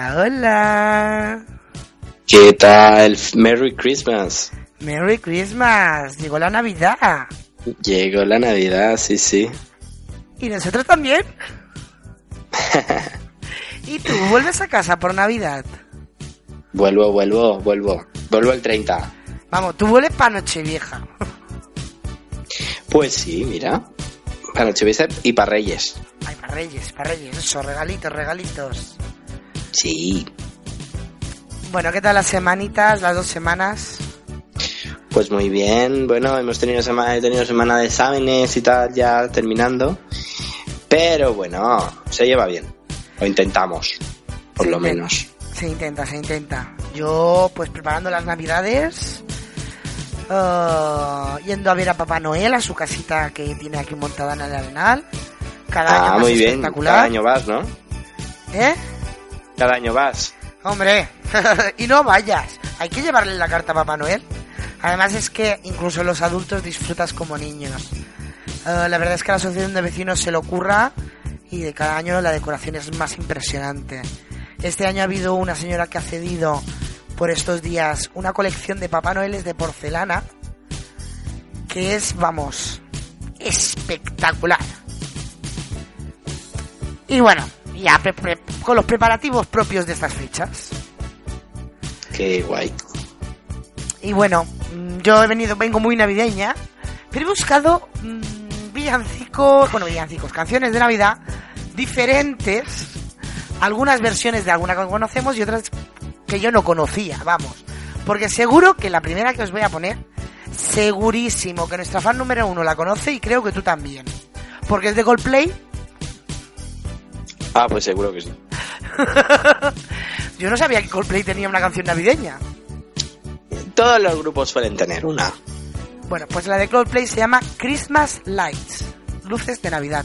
Hola, hola. ¿Qué tal? Merry Christmas. Merry Christmas. Llegó la Navidad. Llegó la Navidad, sí, sí. ¿Y nosotros también? ¿Y tú vuelves a casa por Navidad? Vuelvo, vuelvo, vuelvo. Vuelvo el 30. Vamos, tú vuelves para Nochevieja. Pues sí, mira. Para Nochevieja y para Reyes. Ay, para Reyes, para Reyes. Eso, regalitos, regalitos. Sí. Bueno, ¿qué tal las semanitas, las dos semanas? Pues muy bien. Bueno, hemos tenido semana, he tenido semana de exámenes y tal, ya terminando. Pero bueno, se lleva bien. Lo intentamos, por Se lo intenta, menos. Se intenta, se intenta. Yo, pues preparando las navidades, ah, yendo a ver a Papá Noel a su casita que tiene aquí montada en el Arenal. Cada año Ah, más muy bien. espectacular. Cada año vas, ¿no? ¿Eh? Cada año vas. Hombre, y no vayas. Hay que llevarle la carta a Papá Noel. Además es que incluso los adultos disfrutas como niños. Eh, la verdad es que la asociación de vecinos se lo ocurra y de cada año la decoración es más impresionante. Este año ha habido una señora que ha cedido por estos días una colección de Papá Noeles de porcelana que es, vamos, espectacular. Y bueno, ya pre- pre- con los preparativos propios de estas fechas. Qué guay. Y bueno, mm, yo he venido, vengo muy navideña, pero he buscado mm, villancicos, bueno, villancicos, canciones de Navidad diferentes, algunas versiones de alguna que conocemos y otras que yo no conocía, vamos. Porque seguro que la primera que os voy a poner, segurísimo que nuestra fan número uno la conoce y creo que tú también. Porque es de Coldplay. Ah, pues seguro que sí. Yo no sabía que Coldplay tenía una canción navideña. Todos los grupos suelen tener una. Bueno, pues la de Coldplay se llama Christmas Lights, luces de Navidad.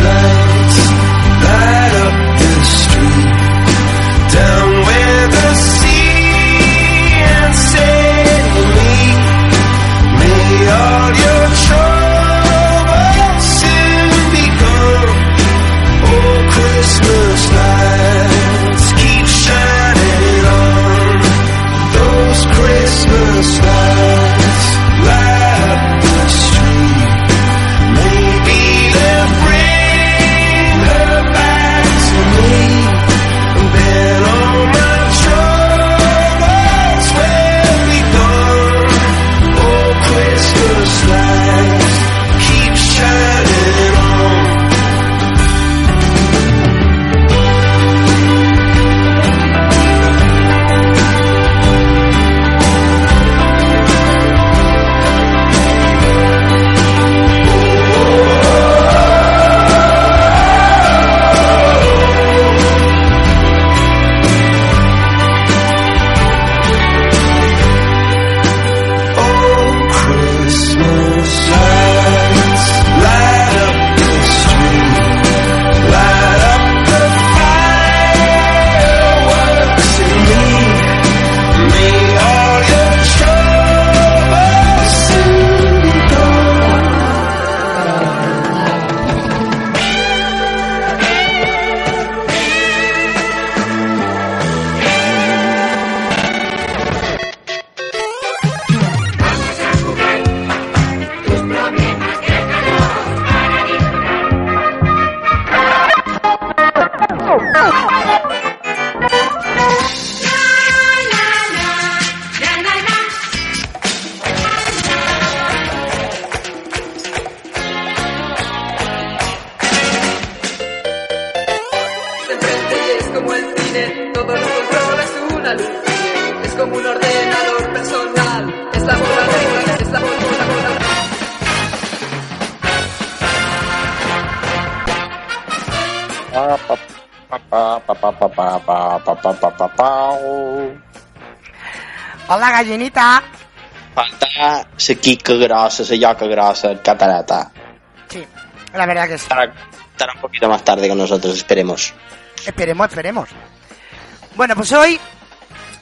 Oh! Gallinita. Falta la quica grossa, la lloca grossa, el catarata. Sí, la verdad que sí. Estará, estará un poquito más tarde con nosotros, esperemos. Esperemos, esperemos. Bueno, pues hoy,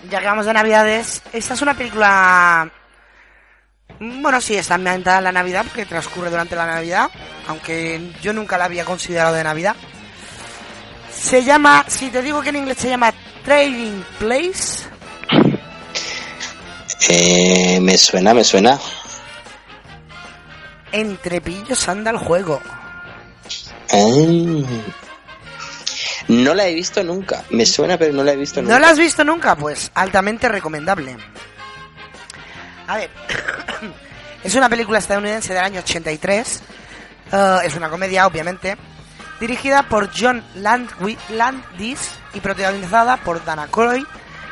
ya que vamos de Navidades, esta es una película... Bueno, sí, está ambientada en la Navidad, porque transcurre durante la Navidad, aunque yo nunca la había considerado de Navidad. Se llama, si te digo que en inglés se llama Trading Place, Eh, me suena, me suena. entre pillos anda el juego. Ah. No la he visto nunca. Me suena, pero no la he visto nunca. ¿No la has visto nunca? Pues altamente recomendable. A ver, es una película estadounidense del año 83. eh, es una comedia, obviamente. Dirigida por John Landwi- Landis y protagonizada por Dana Croy,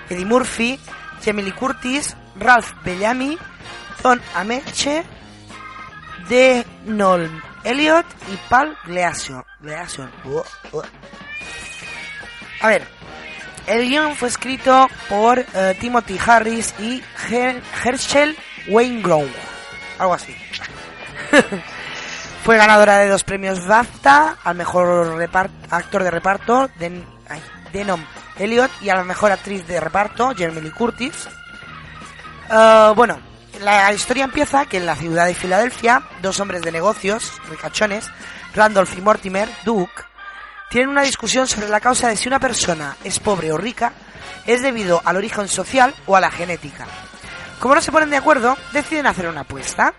Eddie Murphy, Jamie Lee Curtis, Ralph Bellamy, Tom Ameche, Denon Elliot y Paul Gleason. Gleason. Uh, uh. A ver, el guion fue escrito por eh, Timothy Harris y Her- Herschel Weingrove. Algo así. fue ganadora de dos premios BAFTA al mejor actor de reparto, Den ay, Denon Elliot, y a la mejor actriz de reparto, Jeremy Lee Curtis. Eh, bueno, la historia empieza que en la ciudad de Filadelfia, dos hombres de negocios, ricachones, Randolph y Mortimer, Duke, tienen una discusión sobre la causa de si una persona es pobre o rica es debido al origen social o a la genética. Como no se ponen de acuerdo, deciden hacer una apuesta,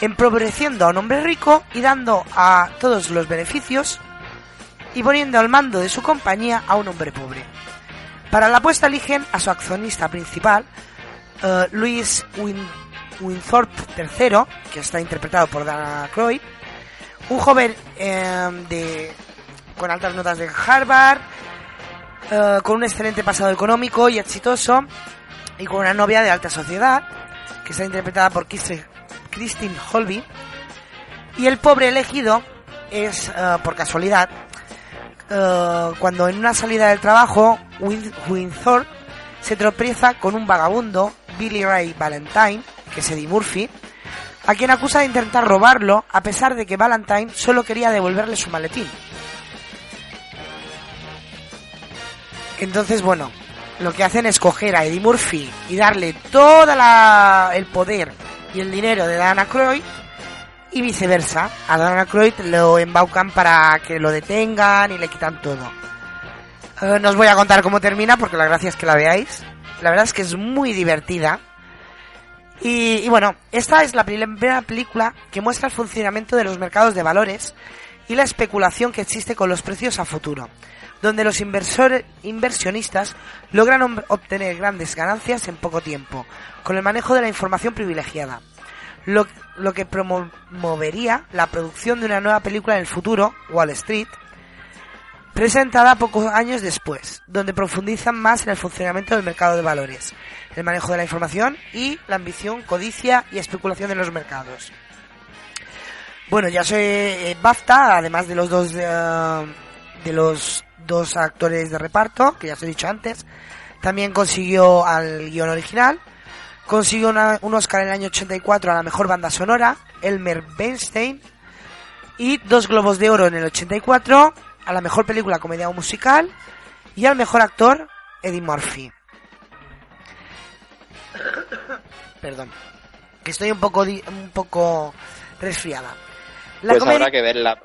empobreciendo a un hombre rico y dando a todos los beneficios y poniendo al mando de su compañía a un hombre pobre. Para la apuesta eligen a su accionista principal, eh, Louis Win- Winthorpe III, que está interpretado por Dana Croy, un joven eh, de, con altas notas de Harvard, eh, con un excelente pasado económico y exitoso, y con una novia de alta sociedad, que está interpretada por Christi- Christine Holby, y el pobre elegido es, eh, por casualidad, cuando en una salida del trabajo, Win- Winthorpe se tropieza con un vagabundo, Billy Ray Valentine, que es Eddie Murphy, a quien acusa de intentar robarlo a pesar de que Valentine solo quería devolverle su maletín. Entonces, bueno, lo que hacen es coger a Eddie Murphy y darle todo el poder y el dinero de Dana Croyd y viceversa. A Dana Croyd lo embaucan para que lo detengan y le quitan todo. Eh, no os voy a contar cómo termina porque la gracia es que la veáis. La verdad es que es muy divertida. Y, bueno, esta es la primera película que muestra el funcionamiento de los mercados de valores y la especulación que existe con los precios a futuro, donde los inversores, inversionistas logran obtener grandes ganancias en poco tiempo, con el manejo de la información privilegiada, lo, lo que promovería la producción de una nueva película en el futuro, Wall Street, presentada pocos años después, donde profundizan más en el funcionamiento del mercado de valores, el manejo de la información y la ambición, codicia y especulación en los mercados. Bueno, ya soy eh, BAFTA, además de los dos eh, de los dos actores de reparto, que ya os he dicho antes, también consiguió al guion original, consiguió una- un Oscar en el año 84 a la mejor banda sonora, Elmer Bernstein, y dos Globos de Oro en el 84 a la mejor película comedia o musical y al mejor actor Eddie Murphy. Perdón, que estoy un poco un poco resfriada. La pues comedia- habrá que verla.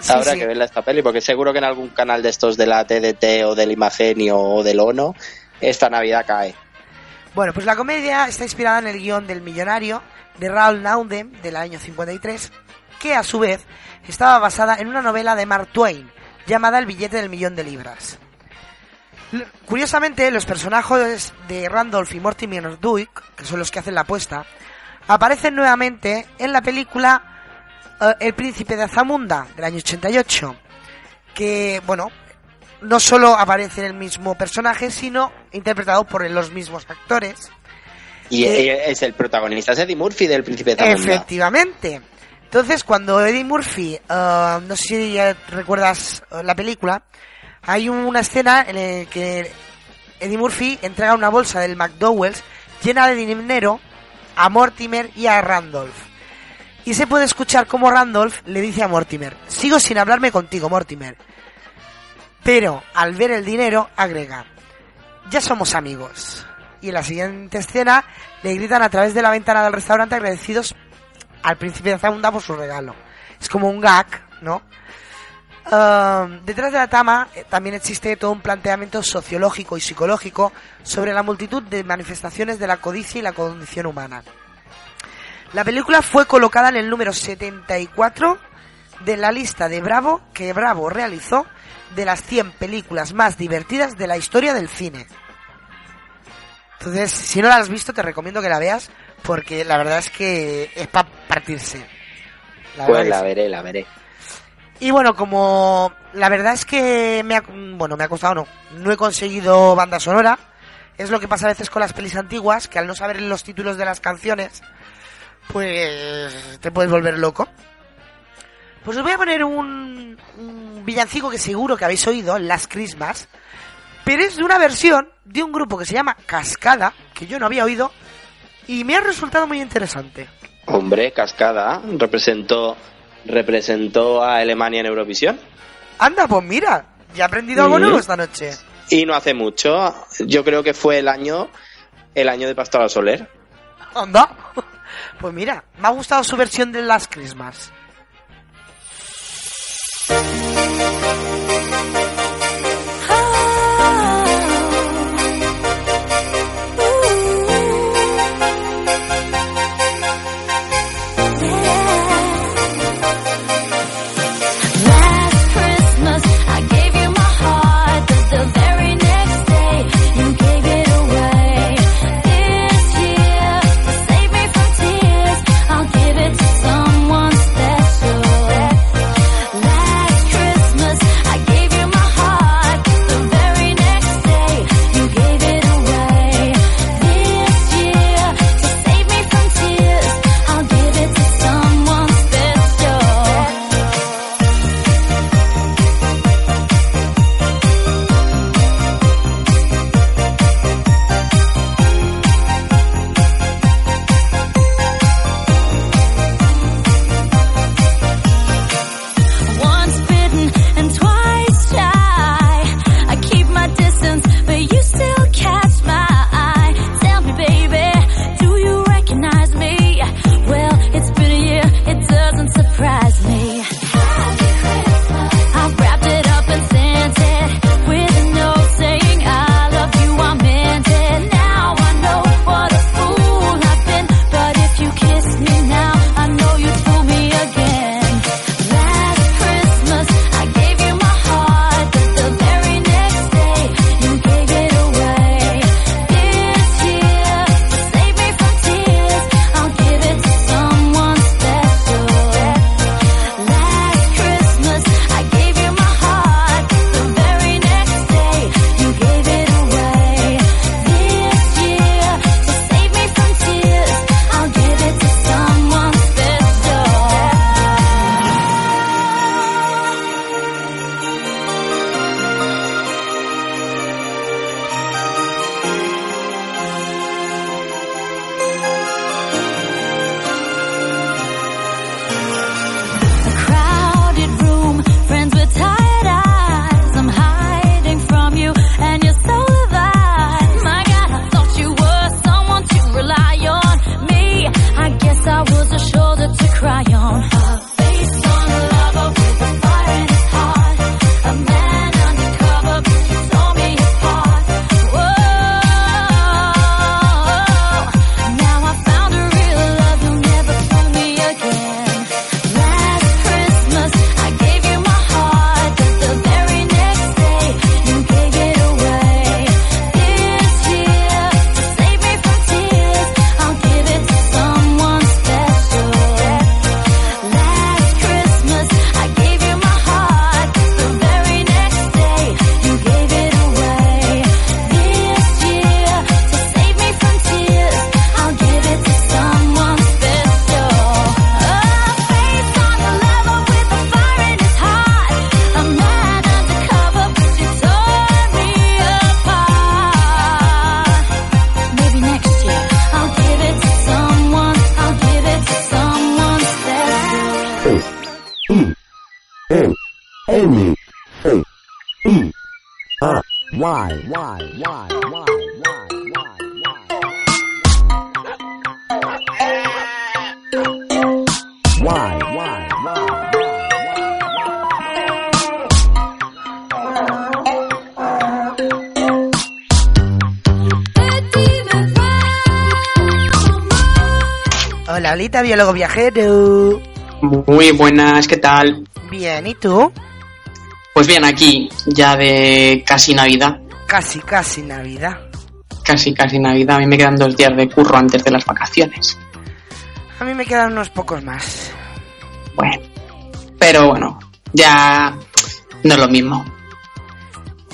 Sí, habrá sí. que verla esta peli, porque seguro que en algún canal de estos de la TDT o del Imagenio o del ONO, esta Navidad cae. Bueno, pues la comedia está inspirada en el guion del millonario de Raoul Naudem del año 53, que a su vez estaba basada en una novela de Mark Twain llamada El billete del millón de libras. Curiosamente, los personajes de Randolph y Mortimer Duke, que son los que hacen la apuesta, aparecen nuevamente en la película eh, El príncipe de Azamunda del año 88, que, bueno, no solo aparece el mismo personaje, sino interpretado por los mismos actores. Y Eh, es el protagonista, es Eddie Murphy del Príncipe de Zamunda. Efectivamente. Entonces, cuando Eddie Murphy, eh, no sé si recuerdas eh, la película, hay una escena en la que Eddie Murphy entrega una bolsa del McDowell's llena de dinero a Mortimer y a Randolph. Y se puede escuchar como Randolph le dice a Mortimer, sigo sin hablarme contigo, Mortimer. Pero al ver el dinero, agrega, ya somos amigos. Y en la siguiente escena le gritan a través de la ventana del restaurante agradecidos al príncipe de Zamunda por su regalo. Es como un gag, ¿no? Detrás de la trama eh, también existe todo un planteamiento sociológico y psicológico sobre la multitud de manifestaciones de la codicia y la condición humana. La película fue colocada en el número 74 de la lista de Bravo que Bravo realizó de las 100 películas más divertidas de la historia del cine. Entonces, si no la has visto, te recomiendo que la veas porque la verdad es que es para partirse. La Pues la veré, la veré. Y bueno, como la verdad es que me ha, bueno, me ha costado no, no he conseguido banda sonora. Es lo que pasa a veces con las pelis antiguas, que al no saber los títulos de las canciones, pues te puedes volver loco. Pues os voy a poner un, un villancico que seguro que habéis oído, Las Christmas, pero es de una versión de un grupo que se llama Cascada, que yo no había oído, y me ha resultado muy interesante. Hombre, Cascada representó representó a Alemania en Eurovisión Anda, pues mira, ya he aprendido algo Mm. nuevo esta noche. y no hace mucho. Yo creo que fue el año el año de Pastora Soler. Anda. Pues mira, me ha gustado su versión de Las Christmas. Hola, Olita, biólogo viajero. Muy buenas, ¿qué tal? Bien, ¿y tú? Pues bien, aquí ya de casi Navidad, Casi, casi Navidad. casi casi Navidad. A mí me quedan dos días de curro antes de las vacaciones. A mí me quedan unos pocos más. Bueno, pero bueno, ya no es lo mismo.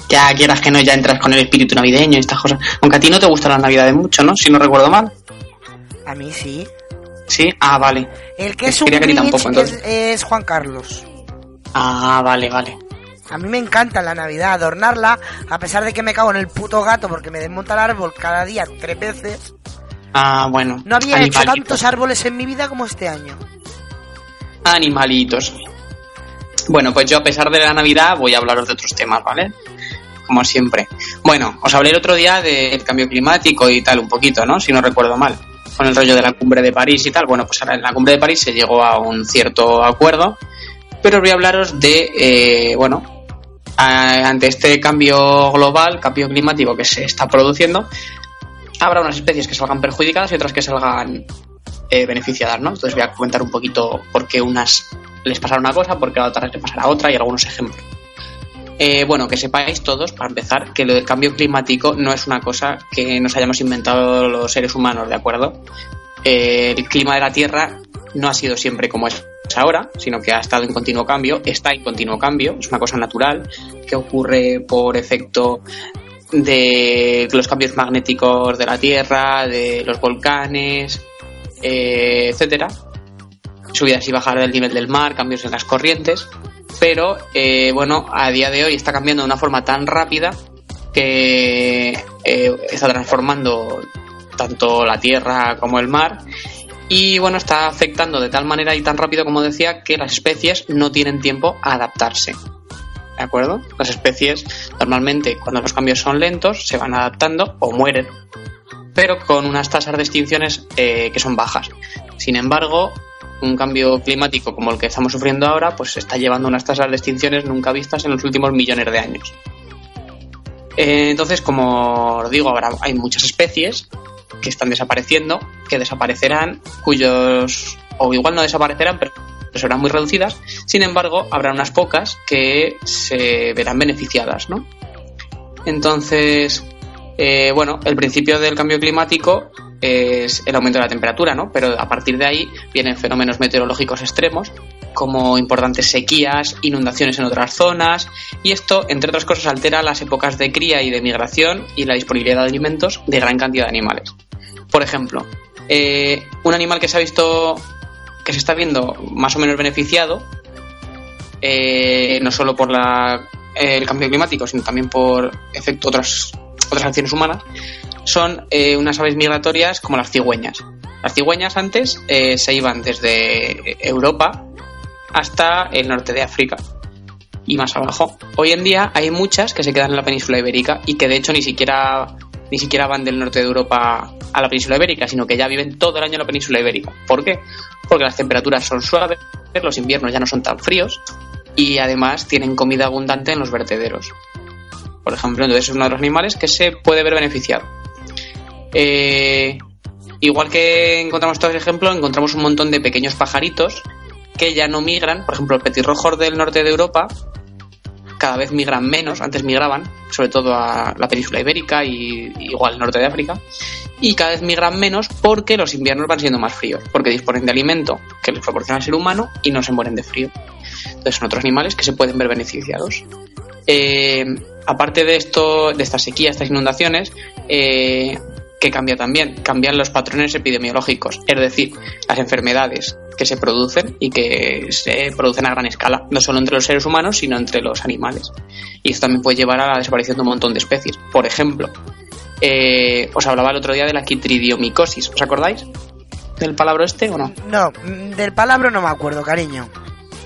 Ya quieras que no, ya entras con el espíritu navideño y estas cosas. Aunque a ti no te gustan las navidades mucho, ¿no? Si no recuerdo mal. A mí sí. Sí, ah, vale. El que es un que tampoco, es, entonces. es Juan Carlos. Ah, vale, vale. A mí me encanta la Navidad, adornarla, a pesar de que me cago en el puto gato porque me desmonta el árbol cada día tres veces. Ah, bueno. No había hecho tantos árboles en mi vida como este año. Animalitos. Bueno, pues yo a pesar de la Navidad voy a hablaros de otros temas, ¿vale? Como siempre. Bueno, os hablé el otro día del cambio climático y tal, un poquito, ¿no? Si no recuerdo mal. Con el rollo de la cumbre de París y tal. Bueno, pues ahora en la cumbre de París se llegó a un cierto acuerdo. Pero voy a hablaros de, eh, bueno, ante este cambio global, cambio climático que se está produciendo, habrá unas especies que salgan perjudicadas y otras que salgan eh, beneficiadas, ¿no? Entonces voy a comentar un poquito por qué unas les pasará una cosa, por qué a otras les pasará otra y algunos ejemplos. Eh, bueno, que sepáis todos, para empezar, que lo del cambio climático no es una cosa que nos hayamos inventado los seres humanos, ¿de acuerdo? Eh, el clima de la Tierra no ha sido siempre como es ahora, sino que ha estado en continuo cambio, está en continuo cambio, es una cosa natural. Que ocurre por efecto de los cambios magnéticos de la Tierra, de los volcanes, eh, etcétera, subidas y bajadas del nivel del mar, cambios en las corrientes, pero eh, bueno, a día de hoy está cambiando de una forma tan rápida que eh, está transformando tanto la tierra como el mar y bueno, está afectando de tal manera y tan rápido como decía que las especies no tienen tiempo a adaptarse. ¿De acuerdo? Las especies normalmente cuando los cambios son lentos se van adaptando o mueren, pero con unas tasas de extinciones eh, que son bajas. Sin embargo, un cambio climático como el que estamos sufriendo ahora, pues está llevando unas tasas de extinciones nunca vistas en los últimos millones de años. Eh, entonces, como os digo, ahora hay muchas especies que están desapareciendo, que desaparecerán, cuyos, o igual no desaparecerán, pero serán muy reducidas. Sin embargo, habrá unas pocas que se verán beneficiadas, ¿no? Entonces, eh, bueno, el principio del cambio climático es el aumento de la temperatura, ¿no? Pero a partir de ahí vienen fenómenos meteorológicos extremos, como importantes sequías, inundaciones en otras zonas, y esto, entre otras cosas, altera las épocas de cría y de migración y la disponibilidad de alimentos de gran cantidad de animales. Por ejemplo, eh, un animal que se ha visto, que se está viendo más o menos beneficiado, eh, no solo por la, el cambio climático, sino también por efecto otras, otras acciones humanas, son eh, unas aves migratorias como las cigüeñas. Las cigüeñas antes eh, se iban desde Europa hasta el norte de África y más abajo. Hoy en día hay muchas que se quedan en la península ibérica y que de hecho ni siquiera ni siquiera van del norte de Europa a la península ibérica, sino que ya viven todo el año en la península ibérica. ¿Por qué? Porque las temperaturas son suaves, los inviernos ya no son tan fríos y además tienen comida abundante en los vertederos. Por ejemplo, entonces es uno de los animales que se puede ver beneficiado. Eh, igual que encontramos todos ejemplos, encontramos un montón de pequeños pajaritos que ya no migran. Por ejemplo, el petirrojo del norte de Europa cada vez migran menos. Antes migraban, sobre todo a la península ibérica y igual al norte de África. Y cada vez migran menos porque los inviernos van siendo más fríos, porque disponen de alimento que les proporciona el ser humano y no se mueren de frío. Entonces son otros animales que se pueden ver beneficiados. Eh, aparte de esto, de esta sequía, estas inundaciones, eh, ¿qué cambia también? Cambian los patrones epidemiológicos, es decir, las enfermedades que se producen y que se producen a gran escala, no solo entre los seres humanos, sino entre los animales. Y esto también puede llevar a la desaparición de un montón de especies. Por ejemplo, eh, os hablaba el otro día de la quitridiomicosis, ¿os acordáis? ¿Del palabra este o no? No, mm, del palabra no me acuerdo, cariño.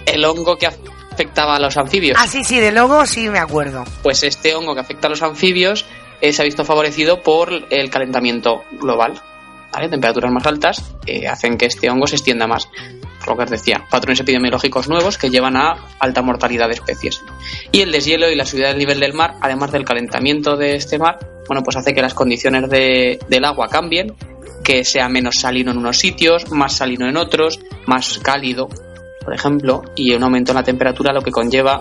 El hongo que afectaba a los anfibios. Ah, sí, sí, de logo sí me acuerdo. Pues este hongo que afecta a los anfibios eh, se ha visto favorecido por el calentamiento global. ¿vale? Temperaturas más altas eh, hacen que este hongo se extienda más. Lo que os decía, patrones epidemiológicos nuevos que llevan a alta mortalidad de especies. Y el deshielo y la subida del nivel del mar, además del calentamiento de este mar, bueno, pues hace que las condiciones de- del agua cambien, que sea menos salino en unos sitios, más salino en otros, más cálido, por ejemplo, y un aumento en la temperatura, lo que conlleva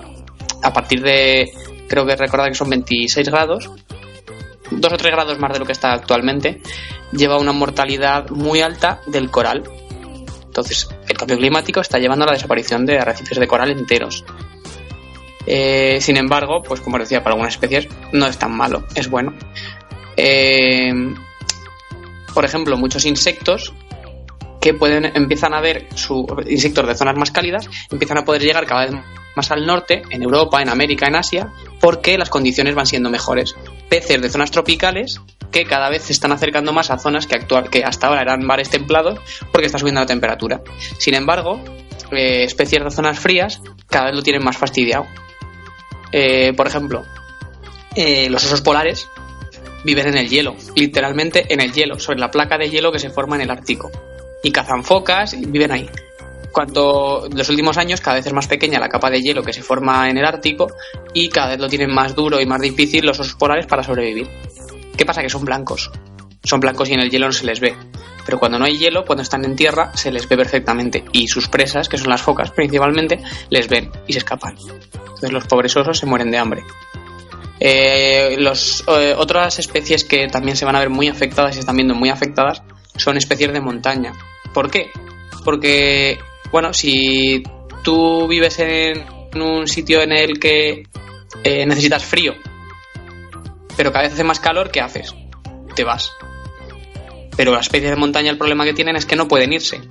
a partir de, creo que recordar que son 26 grados, dos o tres grados más de lo que está actualmente, lleva una mortalidad muy alta del coral. Entonces, el cambio climático está llevando a la desaparición de arrecifes de coral enteros. Eh, sin embargo, pues como decía, para algunas especies no es tan malo, es bueno. Eh, por ejemplo, muchos insectos que pueden empiezan a ver su insectos de zonas más cálidas empiezan a poder llegar cada vez más al norte, en Europa, en América, en Asia, porque las condiciones van siendo mejores. Peces de zonas tropicales que cada vez se están acercando más a zonas que, actual, que hasta ahora eran mares templados porque está subiendo la temperatura. Sin embargo, eh, especies de zonas frías cada vez lo tienen más fastidiado. Eh, por ejemplo, eh, los osos polares viven en el hielo, literalmente en el hielo, sobre la placa de hielo que se forma en el Ártico. Y cazan focas y viven ahí. Cuanto en los últimos años cada vez es más pequeña la capa de hielo que se forma en el Ártico y cada vez lo tienen más duro y más difícil los osos polares para sobrevivir. ¿Qué pasa? Que son blancos. Son blancos y en el hielo no se les ve. Pero cuando no hay hielo, cuando están en tierra, se les ve perfectamente. Y sus presas, que son las focas principalmente, les ven y se escapan. Entonces los pobres osos se mueren de hambre. Eh, los, eh, otras especies que también se van a ver muy afectadas y están viendo muy afectadas son especies de montaña. ¿Por qué? Porque, bueno, si tú vives en un sitio en el que eh, necesitas frío, pero cada vez hace más calor, ¿qué haces? Te vas. Pero las especies de montaña el problema que tienen es que no pueden irse.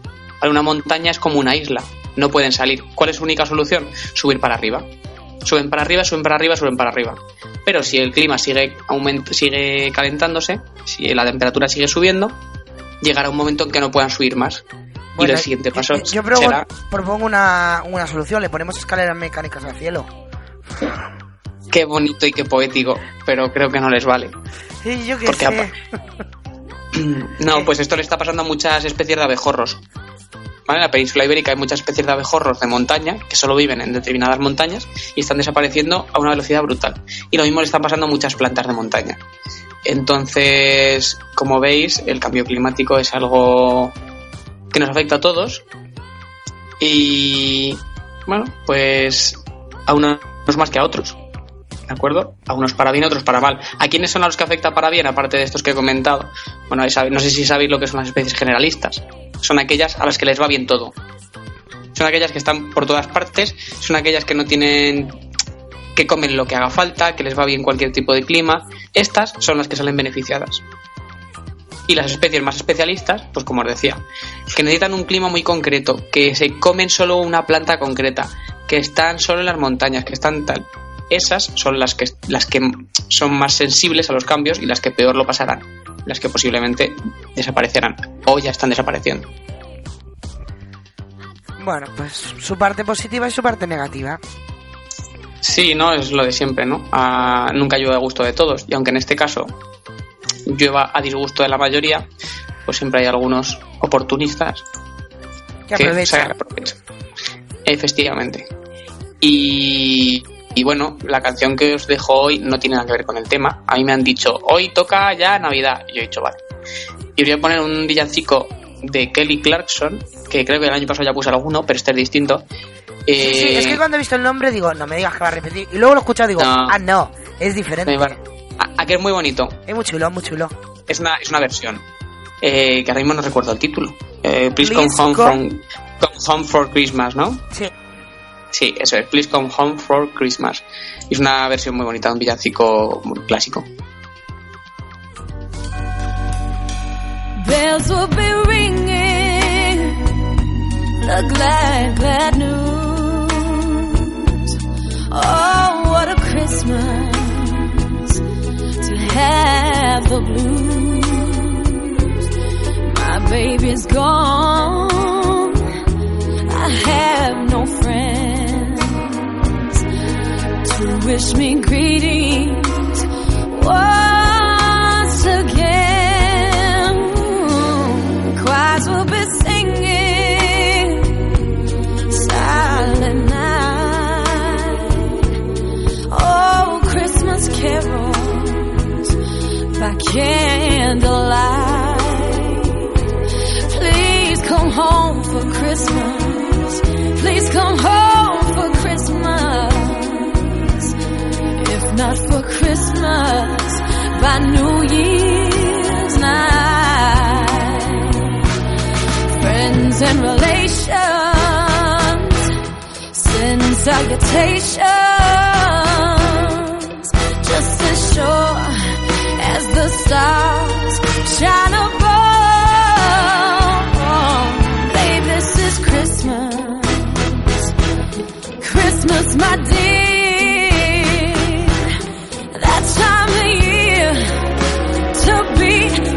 Una montaña es como una isla, no pueden salir. ¿Cuál es su única solución? Subir para arriba. Suben para arriba, suben para arriba, suben para arriba. Pero si el clima sigue, aument sigue calentándose, si la temperatura sigue subiendo, llegará un momento en que no puedan subir más. Y el siguiente paso yo, yo propongo, será propongo una, una solución, le ponemos escaleras mecánicas al cielo. qué bonito y qué poético, pero creo que no les vale. Sí, yo qué Porque sé. No, pues esto le está pasando a muchas especies de abejorros. ¿Vale? En la península ibérica hay muchas especies de abejorros de montaña que solo viven en determinadas montañas y están desapareciendo a una velocidad brutal. Y lo mismo le está pasando a muchas plantas de montaña. Entonces, como veis, el cambio climático es algo que nos afecta a todos. Y bueno, pues a unos más que a otros. ¿De acuerdo? A unos para bien, a otros para mal. ¿A quiénes son a los que afecta para bien, aparte de estos que he comentado? Bueno, no sé si sabéis lo que son las especies generalistas. Son aquellas a las que les va bien todo. Son aquellas que están por todas partes, son aquellas que no tienen que comen lo que haga falta, que les va bien cualquier tipo de clima. Estas son las que salen beneficiadas. Y las especies más especialistas, pues como os decía, que necesitan un clima muy concreto, que se comen solo una planta concreta, que están solo en las montañas, que están tal. Esas son las que, las que son más sensibles a los cambios y las que peor lo pasarán, las que posiblemente desaparecerán o ya están desapareciendo. Bueno, pues su parte positiva y su parte negativa. Sí, no, es lo de siempre, ¿no? Ah, nunca llueve a gusto de todos. Y aunque en este caso llueva a disgusto de la mayoría, pues siempre hay algunos oportunistas Que que aprovecha. sacan provecho. Efectivamente. Y, y bueno, la canción que os dejo hoy no tiene nada que ver con el tema. A mí me han dicho, hoy toca ya Navidad. Y yo he dicho, vale. Y voy a poner un villancico de Kelly Clarkson, que creo que el año pasado ya puse alguno, pero este es distinto. Sí, sí, Eh, es que cuando he visto el nombre digo, no me digas que va a repetir. Y luego lo he escuchado y digo, No. ah, no, es diferente. eh, bueno, a, a que es muy bonito. Es muy chulo, muy chulo. Es una, es una versión. Eh, que ahora mismo no recuerdo el título. Eh, Please, Please come home come- from come home for Christmas, ¿no? Sí. Sí, eso es. Please come home for Christmas. Es una versión muy bonita, un villancico muy clásico. Bells will be ringing, the glad, glad news. Wish me greetings once again. Choirs will be singing silent night. Oh, Christmas carols by candlelight. Please come home for Christmas. Not for Christmas, by New Year's night. Friends and relations send salutations just as sure as the stars shine above. Babe, this is Christmas. Christmas, my dear.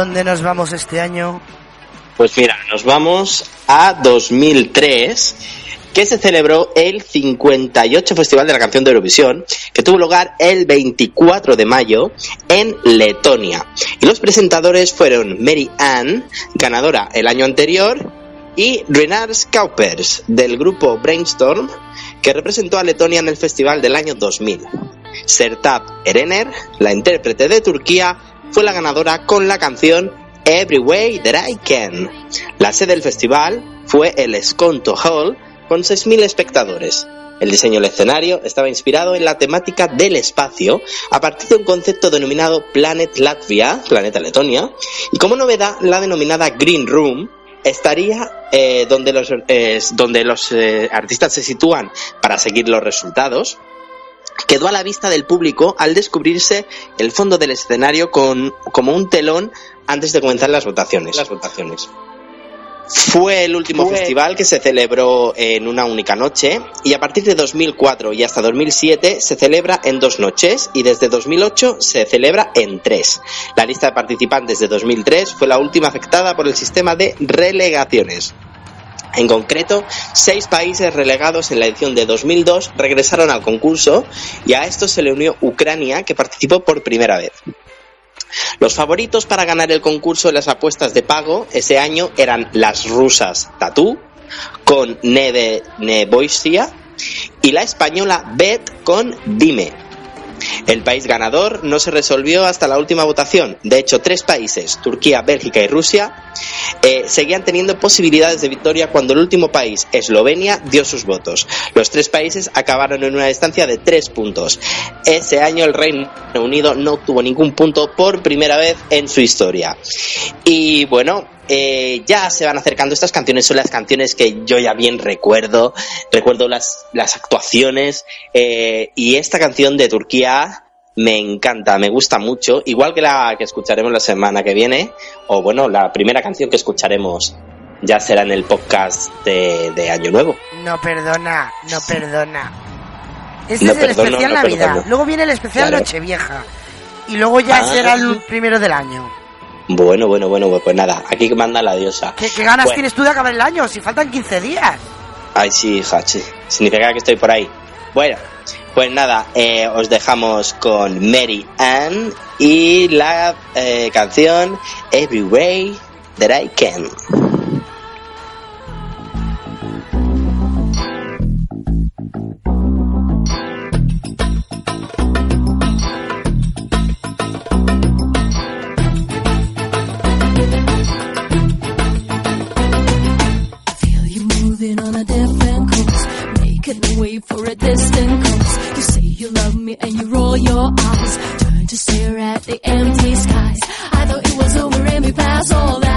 ¿Dónde nos vamos este año? Pues mira, nos vamos a 2003, que se celebró el 58 Festival de la Canción de Eurovisión, que tuvo lugar el 24 de mayo en Letonia. Y los presentadores fueron Mary Ann, ganadora el año anterior, y Renard Kaupers, del grupo Brainstorm, que representó a Letonia en el festival del año 2000. Sertab Erener, la intérprete de Turquía, fue la ganadora con la canción Every Way That I Can. La sede del festival fue el Skonto Hall con 6.000 espectadores. El diseño del escenario estaba inspirado en la temática del espacio a partir de un concepto denominado Planet Latvia, Planeta Letonia, y como novedad la denominada Green Room estaría eh, donde los, eh, donde los eh, artistas se sitúan para seguir los resultados quedó a la vista del público al descubrirse el fondo del escenario con, como un telón antes de comenzar las votaciones. Las votaciones. Fue el último festival que se celebró en una única noche y a partir de 2004 y hasta 2007 se celebra en dos noches y desde 2008 se celebra en tres. La lista de participantes de 2003 fue la última afectada por el sistema de relegaciones. En concreto, seis países relegados en la edición de 2002 regresaron al concurso y a esto se le unió Ucrania, que participó por primera vez. Los favoritos para ganar el concurso de las apuestas de pago ese año eran las rusas Tatú con Neve Neboisia y la española Bet con Dime. El país ganador no se resolvió hasta la última votación. De hecho, tres países, Turquía, Bélgica y Rusia, eh, seguían teniendo posibilidades de victoria cuando el último país, Eslovenia, dio sus votos. Los tres países acabaron en una distancia de tres puntos. Ese año el Reino Unido no obtuvo ningún punto por primera vez en su historia. Y bueno, eh, ya se van acercando estas canciones, son las canciones que yo ya bien recuerdo, recuerdo las, las actuaciones eh, y esta canción de Turquía me encanta, me gusta mucho, igual que la que escucharemos la semana que viene, o bueno, la primera canción que escucharemos ya será en el podcast de, de Año Nuevo. No perdona, no perdona. Este No es el perdono, especial no Navidad. perdono. Luego viene el especial Claro. Nochevieja. Y luego ya Ah. será el primero del año. Bueno, bueno, bueno, pues nada, aquí manda la diosa. ¿Qué, qué ganas Bueno. tienes tú de acabar el año? Si faltan 15 días. Ay, sí, hija, sí. Significa que estoy por ahí. Bueno, pues nada, eh, os dejamos con Mary Ann y la eh, canción Every Way That I Can. Way for a distant course. You say you love me and you roll your eyes, turn to stare at the empty skies. I thought it was over and we passed all that.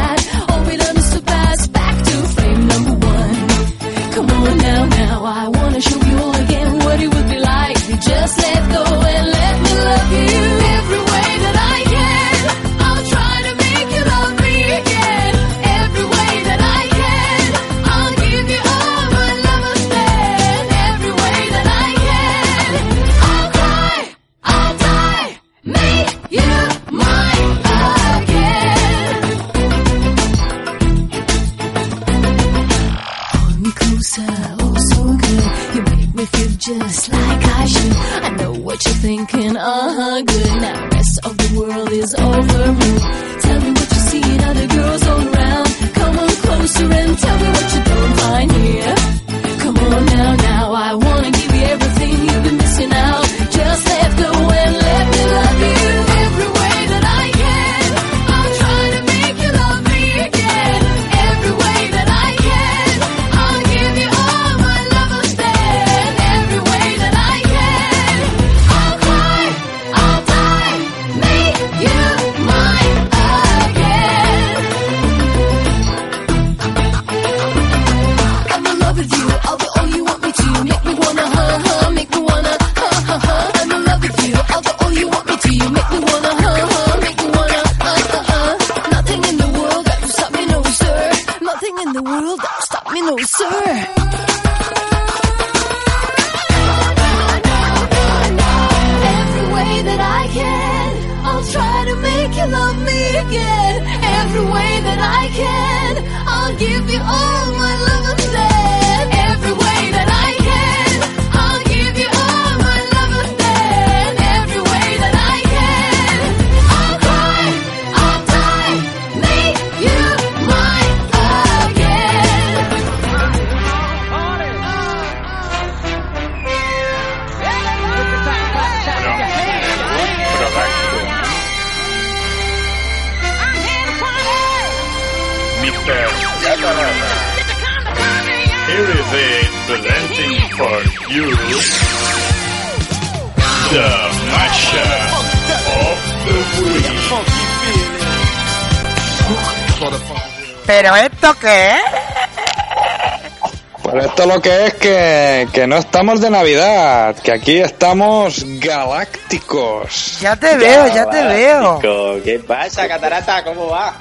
Here is it presenting for you the mashup of the week. ¿Pero esto qué es? Pero esto lo que es que, que no estamos de Navidad, que aquí estamos galácticos. Ya te veo, ya te veo. ¿Qué pasa, Catarata? ¿Cómo va?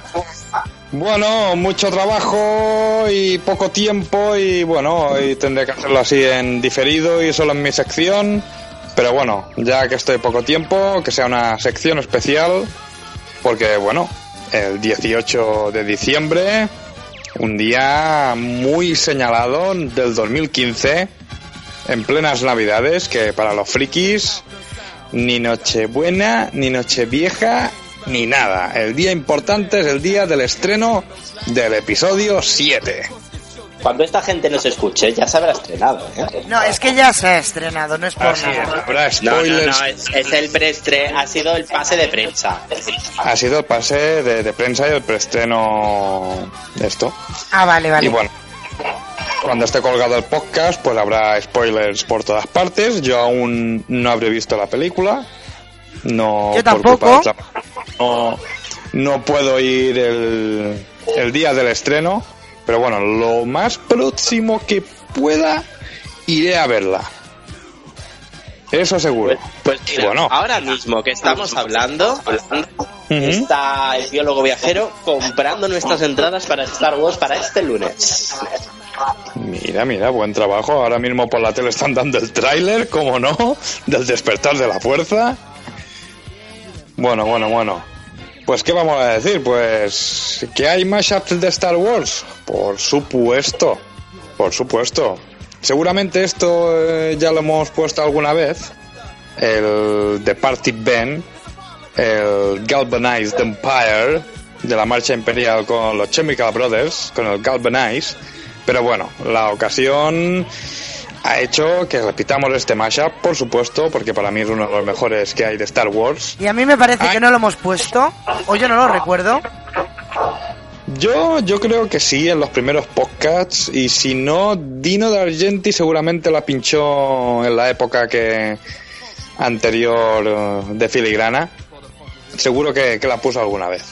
Bueno, mucho trabajo y poco tiempo y bueno, hoy tendré que hacerlo así en diferido y solo en mi sección. Pero bueno, ya que estoy poco tiempo, que sea una sección especial, porque bueno, el 18 de diciembre, un día muy señalado del 2015, en plenas navidades, que para los frikis, ni Nochebuena, ni Nochevieja, ni nada. El día importante es el día del estreno del episodio 7. Cuando esta gente nos escuche, ya se habrá estrenado, ¿eh? No, es que ya se ha estrenado, no es por Así nada. habrá No, no, spoilers. no, es, es el preestre, ha sido el pase de prensa. Ha sido el pase de, de prensa y el preestreno de esto. Ah, vale, vale. Y bueno, cuando esté colgado el podcast, pues habrá spoilers por todas partes. Yo aún no habré visto la película. No, Yo tampoco. culpa del trabajo. No, no puedo ir el, el día del estreno. Pero bueno, lo más próximo que pueda, iré a verla. Eso seguro. Pues mira, Bueno. ahora mismo que estamos hablando, está el biólogo viajero comprando nuestras entradas para Star Wars para este lunes. Mira, mira, buen trabajo. Ahora mismo por la tele están dando el tráiler, como no, del despertar de la fuerza. Bueno, bueno, bueno. Pues, ¿qué vamos a decir? Pues, ¿que hay mashups de Star Wars? Por supuesto, por supuesto. Seguramente esto eh, ya lo hemos puesto alguna vez. El The Party Ben, el Galvanized Empire de la marcha imperial con los Chemical Brothers, con el Galvanize. Pero bueno, la ocasión ha hecho que repitamos este mashup, por supuesto, porque para mí es uno de los mejores que hay de Star Wars. Y a mí me parece Ay. que no lo hemos puesto, o yo no lo recuerdo. Yo, yo creo que sí, en los primeros podcasts, y si no, Dino de Argenti seguramente la pinchó en la época que anterior eh, de Filigrana. Seguro que, que la puso alguna vez.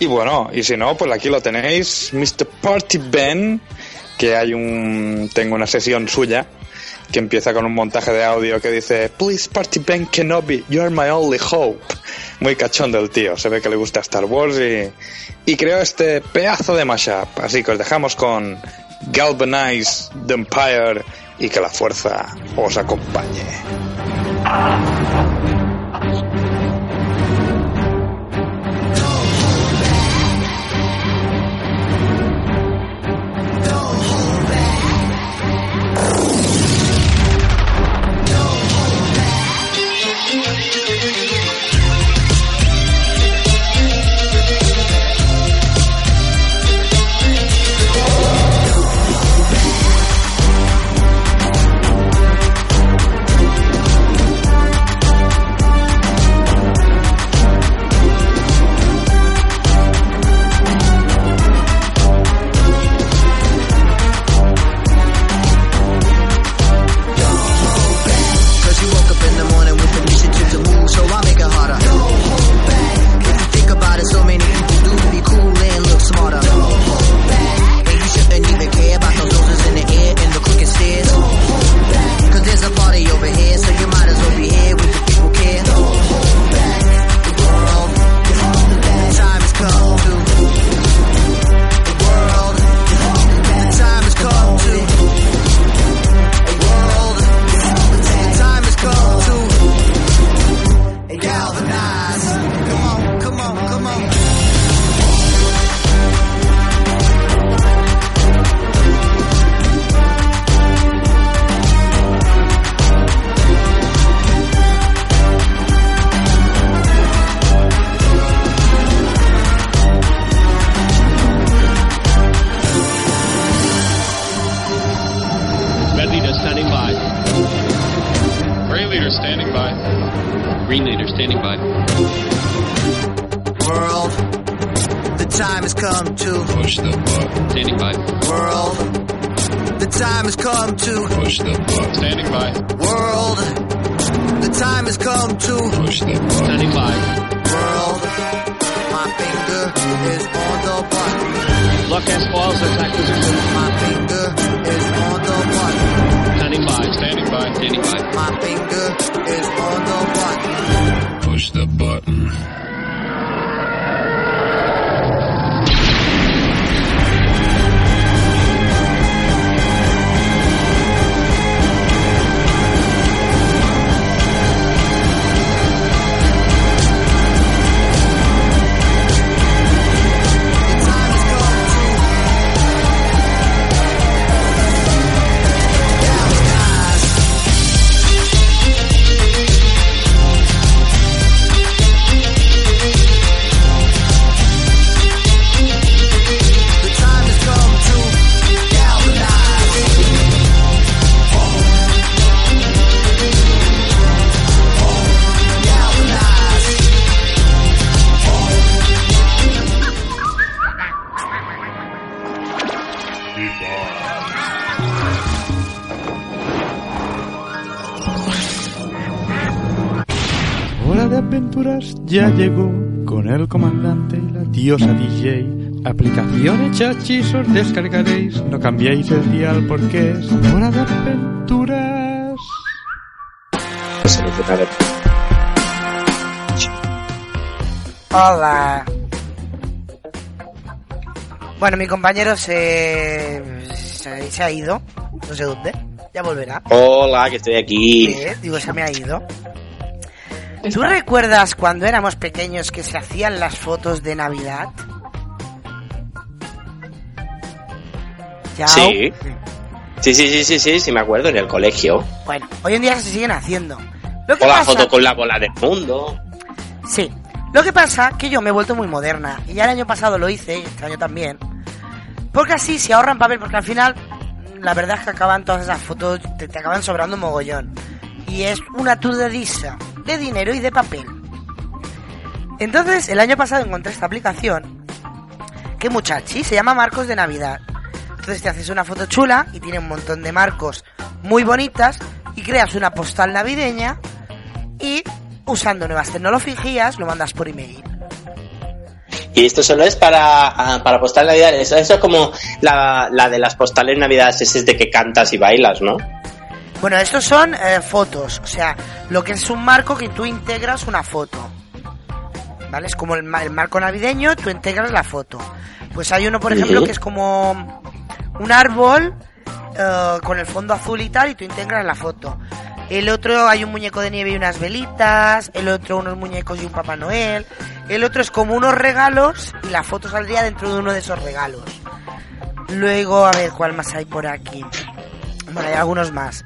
Y bueno, y si no, pues aquí lo tenéis, Mr. Party Ben, que hay un, tengo una sesión suya, que empieza con un montaje de audio que dice, Please Party Ben Kenobi, you are my only hope. Muy cachondo el tío, se ve que le gusta Star Wars y, y creó este pedazo de mashup. Así que os dejamos con Galvanize the Empire y que la fuerza os acompañe. To. Push the button. Standing by. World, my finger is on the button. Lock and spoils attack position. My finger is on the button. Standing by. Standing by. Standing by. My finger diosa DJ. Aplicación hecha hechizos descargaréis, no cambiéis el dial porque es hora de aventuras. Hola. Bueno, mi compañero se, se, se ha ido, no sé dónde, ya volverá. Hola, que estoy aquí. Eh, digo, se me ha ido. ¿Tú recuerdas cuando éramos pequeños que se hacían las fotos de Navidad? Yao. Sí. Sí, sí, sí, sí, sí, sí, me acuerdo, en el colegio. Bueno, hoy en día se siguen haciendo. Lo que O la pasa, foto con la bola del mundo. Sí. Lo que pasa que yo me he vuelto muy moderna. Y ya el año pasado lo hice, y este año también. Porque así se ahorran papel, porque al final, la verdad es que acaban todas esas fotos, te, te acaban sobrando un mogollón. Y es una turdediza de dinero y de papel. Entonces, el año pasado encontré esta aplicación. Que muchachi, se llama Marcos de Navidad. Entonces te haces una foto chula y tiene un montón de marcos muy bonitas y creas una postal navideña y usando nuevas tecnologías lo mandas por email. Y esto solo es para, ah, para postal Navidad. Eso, es como la, la de las postales Navidades, es de que cantas y bailas, ¿no? Bueno, estos son eh, fotos, o sea, lo que es un marco que tú integras una foto. ¿Vale? Es como el, ma- el marco navideño, tú integras la foto. Pues hay uno, por ejemplo, que es como un árbol eh, con el fondo azul y tal, y tú integras la foto. El otro hay un muñeco de nieve y unas velitas, el otro unos muñecos y un Papá Noel, el otro es como unos regalos y la foto saldría dentro de uno de esos regalos. Luego, a ver, ¿cuál más hay por aquí? Bueno, hay algunos más.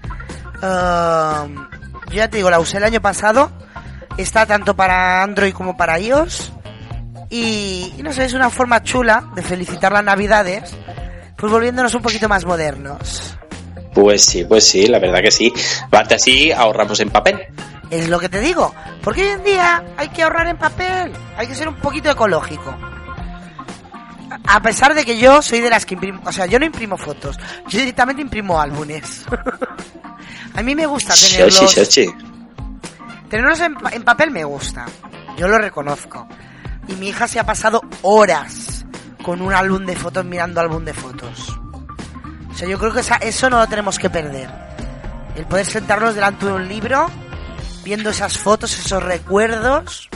Um, yo ya te digo, la usé el año pasado. Está tanto para Android como para iOS. Y, y no sé, es una forma chula de felicitar las navidades. Pues volviéndonos un poquito más modernos. Pues sí, pues sí, la verdad que sí. Aparte así ahorramos en papel. Es lo que te digo. Porque hoy en día hay que ahorrar en papel. Hay que ser un poquito ecológico. A pesar de que yo soy de las que imprimo... O sea, yo no imprimo fotos. Yo directamente imprimo álbumes. A mí me gusta tenerlos... Tenerlos en, pa- en papel me gusta. Yo lo reconozco. Y mi hija se ha pasado horas con un álbum de fotos mirando álbum de fotos. O sea, yo creo que esa- eso no lo tenemos que perder. El poder sentarnos delante de un libro, viendo esas fotos, esos recuerdos,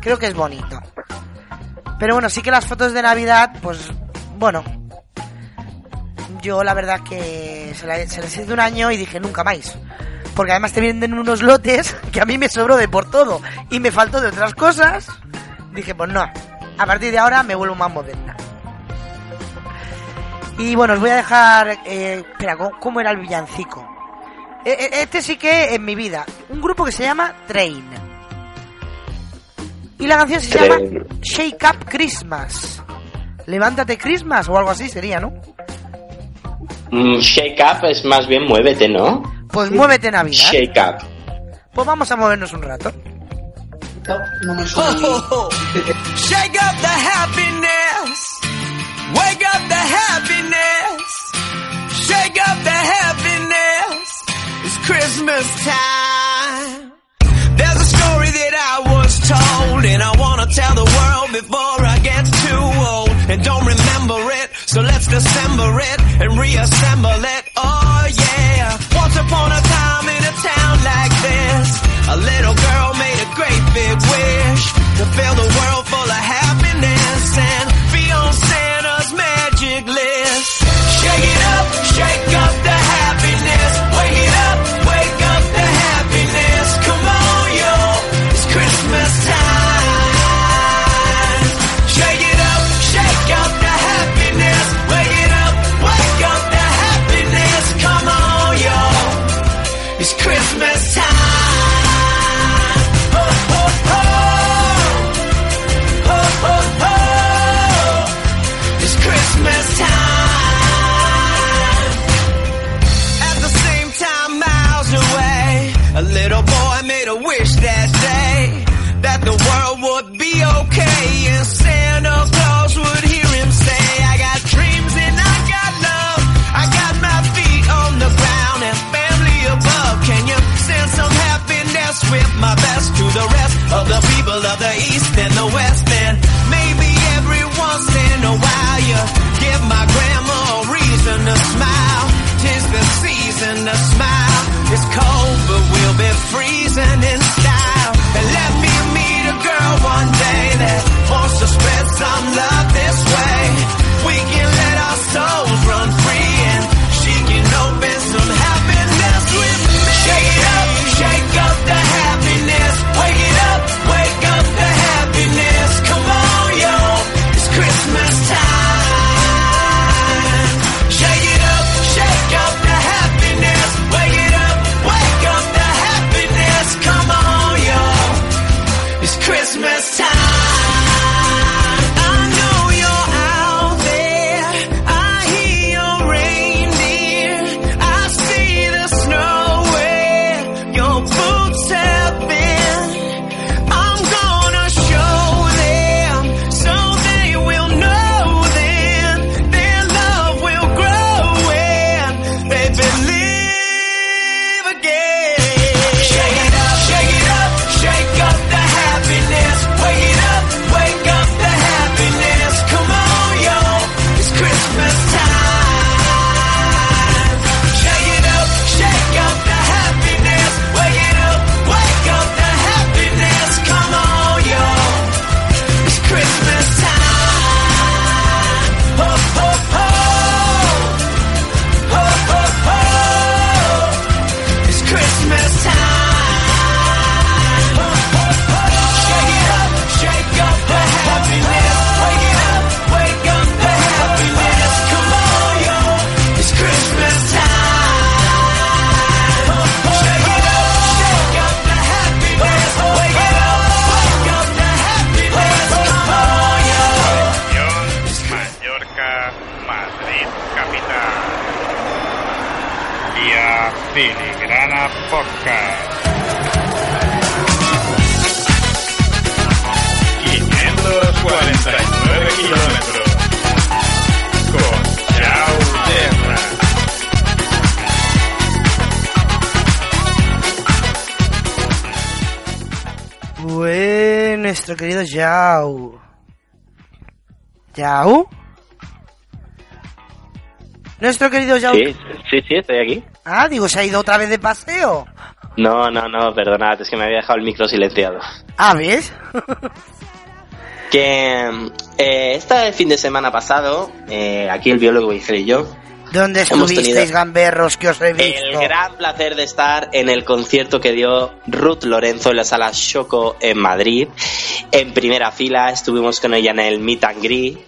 creo que es bonito. Pero bueno, sí que las fotos de Navidad, pues, bueno. Yo la verdad que se, la- se les hice un año y dije nunca más. Porque además te venden unos lotes que a mí me sobró de por todo y me faltó de otras cosas. Dije, pues no, a partir de ahora me vuelvo más moderna. Y bueno, os voy a dejar... eh, espera, ¿cómo- ¿cómo era el villancico? Eh, eh, Este sí que en mi vida. Un grupo que se llama Train. Y la canción se llama. Shake Up Christmas. Levántate Christmas o algo así sería, ¿no? Mm, shake up es más bien muévete, ¿no? Pues muévete Navidad. Shake up. Pues vamos a movernos un rato. No me suena a mí. Shake up the happiness. Wake up the happiness. Shake up the happiness. It's Christmas time. Told, and I wanna tell the world before I get too old. And don't remember it, so let's dissemble it and reassemble it. Oh yeah. Once upon a time in a town like this, a little girl made a great big wish to fill the world full of happiness and of the beat. Nuestro querido Yao. ¿Yao? Nuestro querido Yao. Sí, sí, sí, estoy aquí. Ah, digo, ¿se ha ido otra vez de paseo? No, no, no, perdonad, es que me había dejado el micro silenciado. Ah, ¿ves? Que eh, este fin de semana pasado, eh, aquí el biólogo Vigel y yo, ¿Dónde estuvisteis, gamberros, que os he el visto? gran placer de estar en el concierto que dio Ruth Lorenzo en la sala Choco en Madrid. En primera fila estuvimos con ella en el Meet and Greet,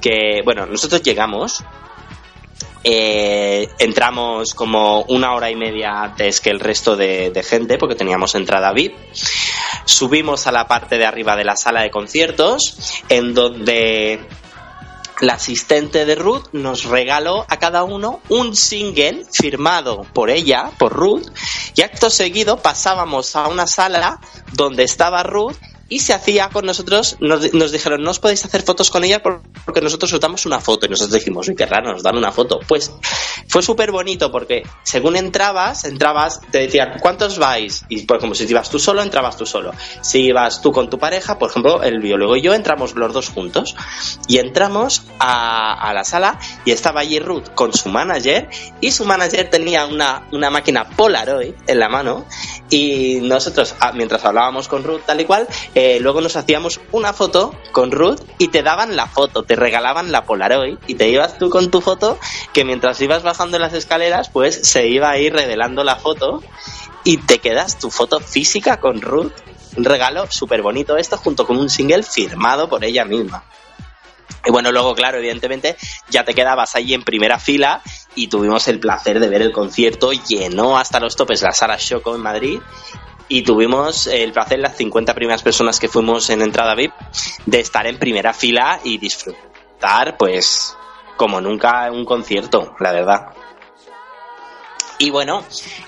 que, bueno, nosotros llegamos, eh, entramos como una hora y media antes que el resto de, de gente porque teníamos entrada VIP. Subimos a la parte de arriba de la sala de conciertos en donde la asistente de Ruth nos regaló a cada uno un single firmado por ella, por Ruth, y acto seguido pasábamos a una sala donde estaba Ruth y se hacía con nosotros, nos, dijeron, no os podéis hacer fotos con ella por- porque nosotros os una foto. Y nosotros dijimos, uy, qué raro, nos dan una foto. Pues fue súper bonito porque según entrabas, entrabas, te decían, ¿cuántos vais? Y por ejemplo, si ibas tú solo, entrabas tú solo. Si ibas tú con tu pareja, por ejemplo, el biólogo y yo entramos los dos juntos. Y entramos a, a la sala y estaba allí Ruth con su manager y su manager tenía una, una máquina Polaroid en la mano y nosotros, ah, mientras hablábamos con Ruth tal y cual, eh, luego nos hacíamos una foto con Ruth y te daban la foto, te regalaban la Polaroid y te ibas tú con tu foto que mientras ibas bajando las escaleras pues se iba a ir revelando la foto y te quedas tu foto física con Ruth. Un regalo súper bonito esto junto con un single firmado por ella misma. Y bueno, luego, claro, evidentemente, ya te quedabas ahí en primera fila y tuvimos el placer de ver el concierto. Llenó hasta los topes la sala Choco en Madrid. Y tuvimos el placer, las 50 primeras personas que fuimos en entrada VIP, de estar en primera fila y disfrutar, pues, como nunca un concierto, la verdad. Y bueno,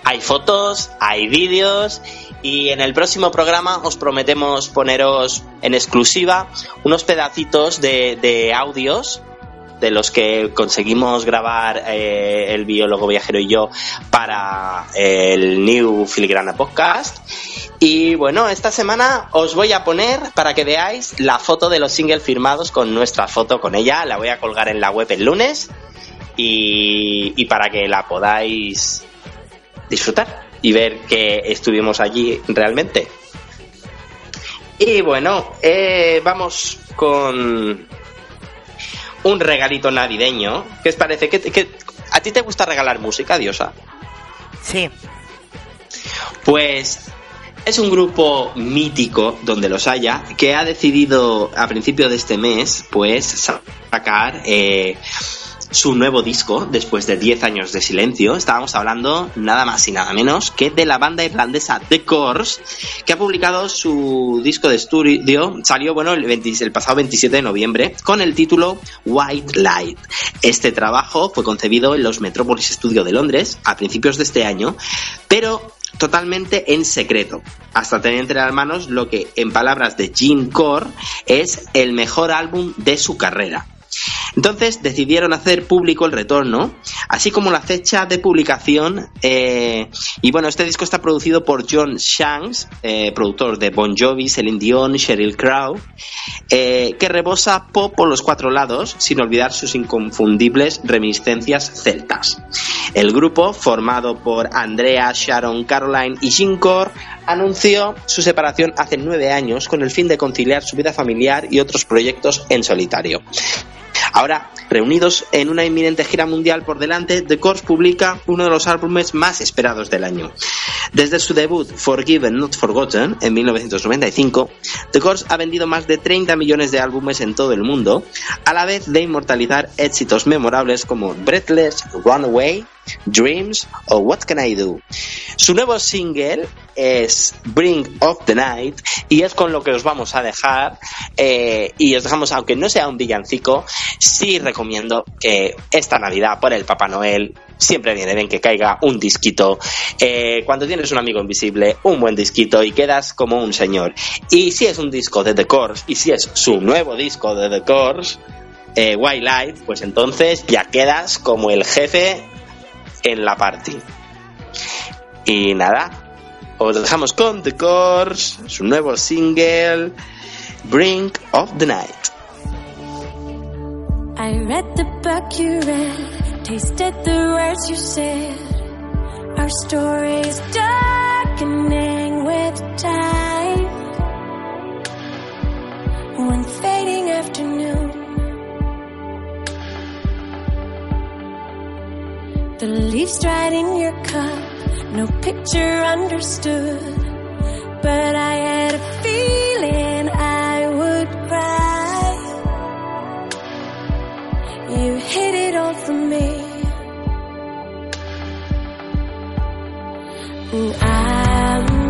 hay fotos, hay vídeos y en el próximo programa os prometemos poneros en exclusiva unos pedacitos de, de audios de los que conseguimos grabar eh, el biólogo viajero y yo para el New Filigrana Podcast. Y bueno, esta semana os voy a poner para que veáis la foto de los singles firmados con nuestra foto con ella. La voy a colgar en la web el lunes y, y para que la podáis disfrutar y ver que estuvimos allí realmente. Y bueno, eh, vamos con un regalito navideño. ¿Qué os parece? ¿Qué, qué- a ti te gusta regalar música, Diosa? Sí. Pues es un grupo mítico, donde los haya, que ha decidido a principio de este mes, pues, sacar eh, su nuevo disco después de 10 años de silencio. Estábamos hablando nada más y nada menos que de la banda irlandesa The Course, que ha publicado su disco de estudio, salió bueno el, 20 el pasado 27 de noviembre, con el título White Light. Este trabajo fue concebido en los Metropolis Studio de Londres a principios de este año, pero totalmente en secreto, hasta tener entre las manos lo que, en palabras de Jim Core, es el mejor álbum de su carrera. Entonces decidieron hacer público el retorno, así como la fecha de publicación. eh, y bueno, este disco está producido por John Shanks, eh, productor de Bon Jovi, Celine Dion, Sheryl Crow, eh, que rebosa pop por los cuatro lados, sin olvidar sus inconfundibles reminiscencias celtas. El grupo, formado por Andrea, Sharon, Caroline y Jim Core, anunció su separación hace nueve años con el fin de conciliar su vida familiar y otros proyectos en solitario. Ahora, reunidos en una inminente gira mundial por delante, The Course publica uno de los álbumes más esperados del año. Desde su debut Forgiven Not Forgotten en 1995, The Course ha vendido más de 30 millones de álbumes en todo el mundo, a la vez de inmortalizar éxitos memorables como Breathless, Runaway, Dreams o What Can I Do. Su nuevo single es Bring of the Night y es con lo que os vamos a dejar eh, y os dejamos, aunque no sea un villancico, sí recomiendo que esta Navidad por el Papá Noel siempre viene bien que caiga un disquito. Eh, cuando tienes un amigo invisible, un buen disquito y quedas como un señor. Y si es un disco de The Course y si es su nuevo disco de The Course, eh, pues entonces ya quedas como el jefe en la party. Y nada, os dejamos con The Course, su nuevo single, Brink of the Night. I read the book you read, tasted the words you said. Our story's darkening with time. One fading afternoon, the leaves dried in your cup, no picture understood. But I had a feeling You hid it all from me. And I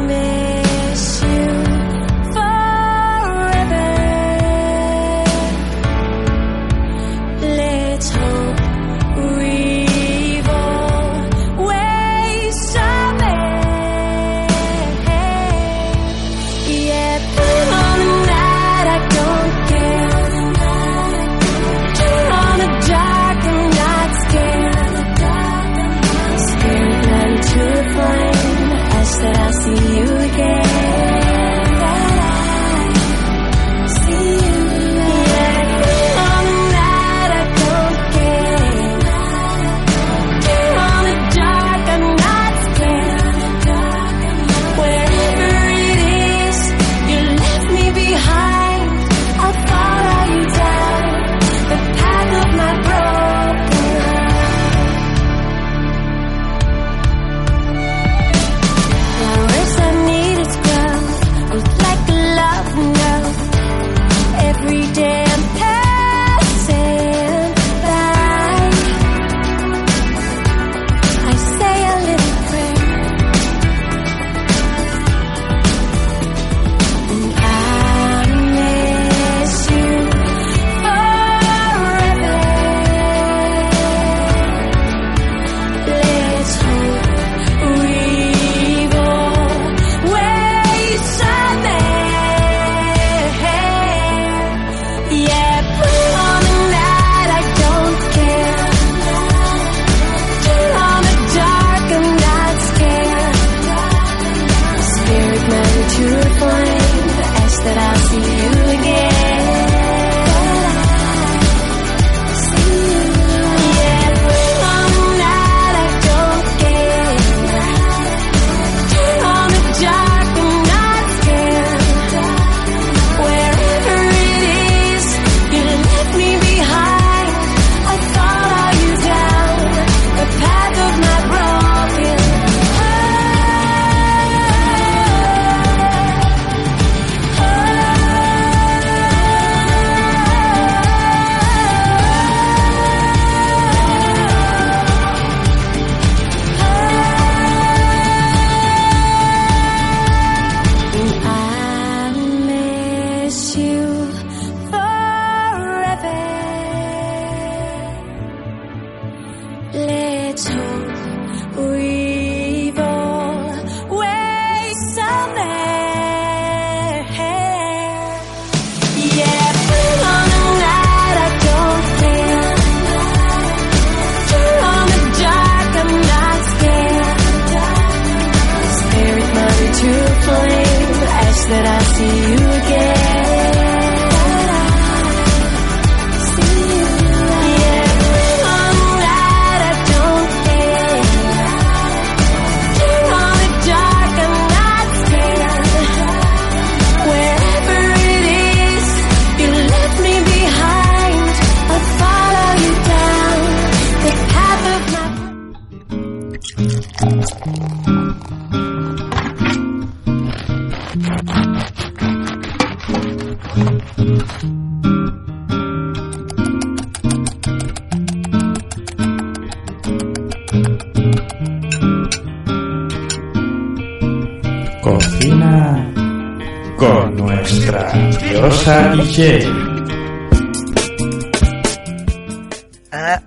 Ah,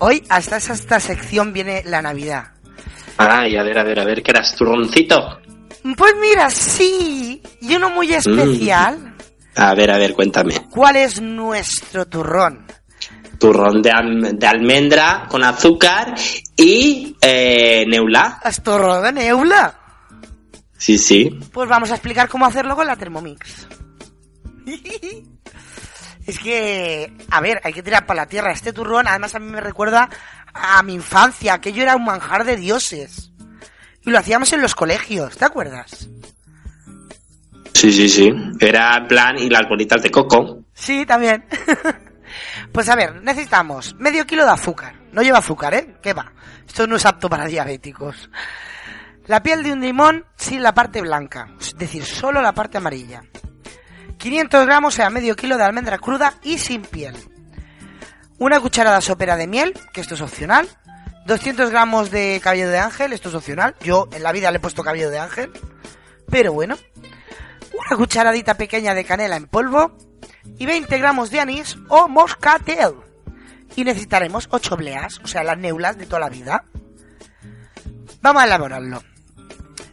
hoy hasta esta sección viene la Navidad. Ay, a ver, a ver, a ver, ¿qué eras? ¿Turroncito? Pues mira, sí, y uno muy especial. A ver, a ver, cuéntame. ¿Cuál es nuestro turrón? Turrón de, al- de almendra con azúcar y eh, neula. ¿Es turrón de neula? Sí, sí. Pues vamos a explicar cómo hacerlo con la Thermomix. es que, a ver, hay que tirar para la tierra. Este turrón, además, a mí me recuerda a mi infancia. Aquello era un manjar de dioses. Y lo hacíamos en los colegios, ¿te acuerdas? Sí, sí, sí. Era plan, y las bolitas de coco. Sí, también. pues a ver, necesitamos medio kilo de azúcar. No lleva azúcar, ¿eh? ¿Qué va? Esto no es apto para diabéticos. La piel de un limón sin la parte blanca, es decir, solo la parte amarilla. 500 gramos, o sea, medio kilo de almendra cruda y sin piel. Una cucharada sopera de miel, que esto es opcional. 200 gramos de cabello de ángel, esto es opcional. Yo en la vida le he puesto cabello de ángel. Pero bueno. Una cucharadita pequeña de canela en polvo. Y 20 gramos de anís o moscatel. Y necesitaremos 8 obleas, o sea, las neulas de toda la vida. Vamos a elaborarlo.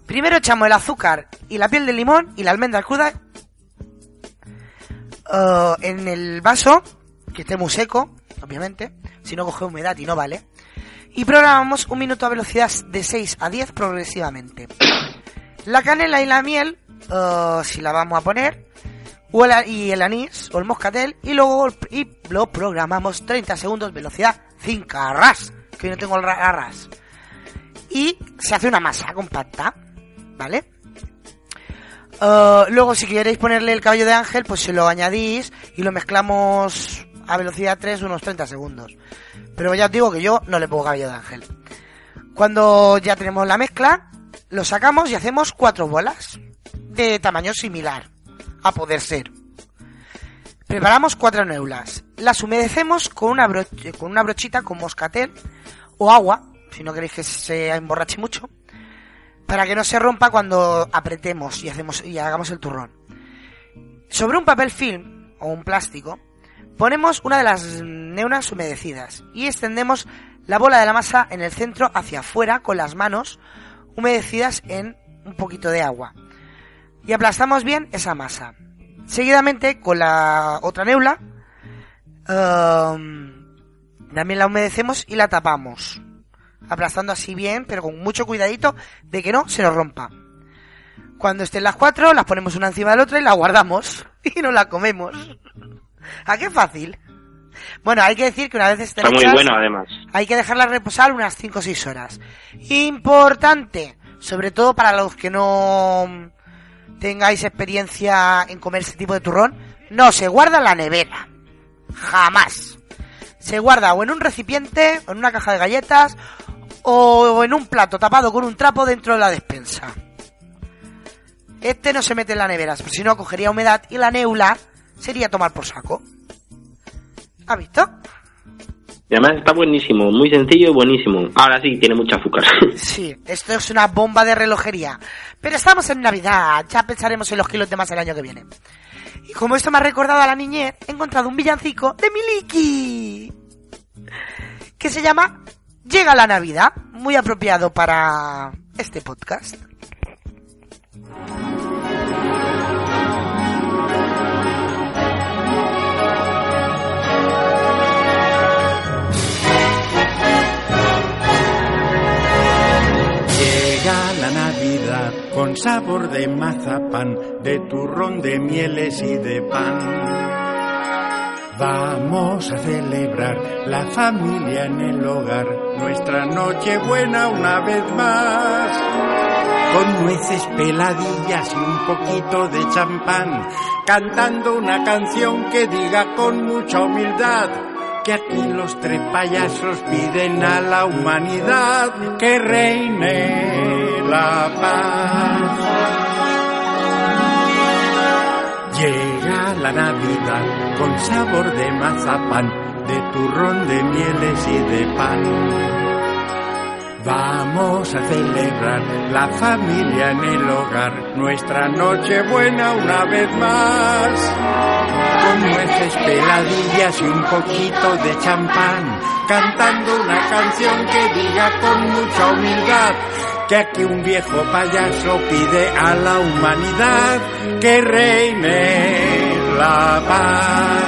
Primero echamos el azúcar y la piel de limón y la almendra cruda eh, en el vaso, que esté muy seco, obviamente, si no coge humedad y no vale. Y programamos un minuto a velocidad de 6 a 10 progresivamente. La canela y la miel, eh, si la vamos a poner, o el, y el anís o el moscatel, y luego y lo programamos 30 segundos, velocidad 5 a ras, que hoy no tengo el ra- a ras. Y se hace una masa compacta, ¿vale? Eh, luego, si queréis ponerle el cabello de ángel, pues se lo añadís y lo mezclamos a velocidad 3 unos 30 segundos. Pero ya os digo que yo no le pongo cabello de ángel. Cuando ya tenemos la mezcla, lo sacamos y hacemos cuatro bolas de tamaño similar, a poder ser. Preparamos cuatro neulas. Las humedecemos con una, broch- con una brochita con moscatel o agua, si no queréis que se emborrache mucho, para que no se rompa cuando apretemos y, hacemos, y hagamos el turrón. Sobre un papel film o un plástico, ponemos una de las neulas humedecidas y extendemos la bola de la masa en el centro hacia afuera con las manos humedecidas en un poquito de agua. Y aplastamos bien esa masa. Seguidamente con la otra neula ehm, también la humedecemos y la tapamos. Aplastando así bien, pero con mucho cuidadito de que no se nos rompa. Cuando estén las cuatro, las ponemos una encima de la otra y la guardamos. Y nos la comemos. ¿A qué fácil? Bueno, hay que decir que una vez estén Está muy hechas, bueno, además. hay que dejarla reposar unas 5 o 6 horas. Importante, sobre todo para los que no tengáis experiencia en comer este tipo de turrón, no se guarda en la nevera. Jamás. Se guarda o en un recipiente, o en una caja de galletas, o en un plato tapado con un trapo dentro de la despensa. Este no se mete en la nevera, porque si no cogería humedad y la neula sería tomar por saco. ¿Ha visto? Y además está buenísimo, muy sencillo y buenísimo. Ahora sí, tiene mucho azúcar. Sí, esto es una bomba de relojería. Pero estamos en Navidad, ya pensaremos en los kilos de más el año que viene. Y como esto me ha recordado a la niñez, he encontrado un villancico de Miliki. Que se llama Llega la Navidad, muy apropiado para este podcast. Llega la Navidad con sabor de mazapán, de turrón, de mieles y de pan. Vamos a celebrar la familia en el hogar, nuestra noche buena una vez más. Con nueces peladillas y un poquito de champán, cantando una canción que diga con mucha humildad que aquí los tres payasos piden a la humanidad que reine la paz. Llega la Navidad con sabor de mazapán, de turrón, de mieles y de pan. Vamos a celebrar la familia en el hogar, nuestra noche buena una vez más. Con nueces, peladillas y un poquito de champán, cantando una canción que diga con mucha humildad que aquí un viejo payaso pide a la humanidad que reine la paz.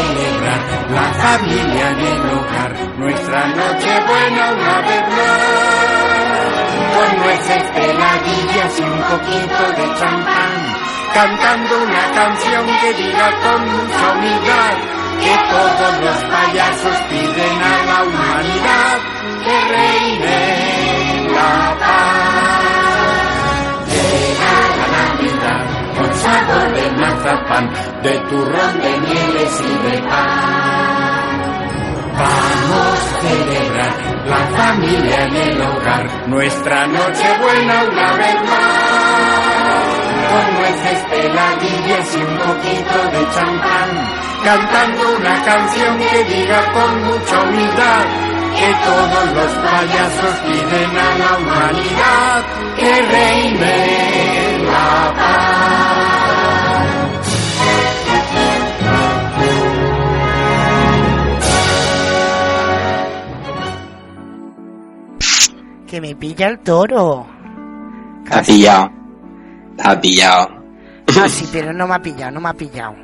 Celebrar la familia en el hogar, nuestra noche buena una vez más. Con nueces, peladillas y un poquito de champán, cantando una canción que diga con mucha humildad que todos los payasos piden a la humanidad que reine la paz. De mazapán, de turrón de mieles y de pan. Vamos a celebrar la familia en el hogar, nuestra noche buena una vez más. Con nueces, peladillas y un poquito de champán, cantando una canción que diga con mucha humildad que todos los payasos piden a la humanidad que reine la paz. Que me pilla el toro. Te ha pillado. Ha pillado. Ah, sí, pero no me ha pillado, no me ha pillado.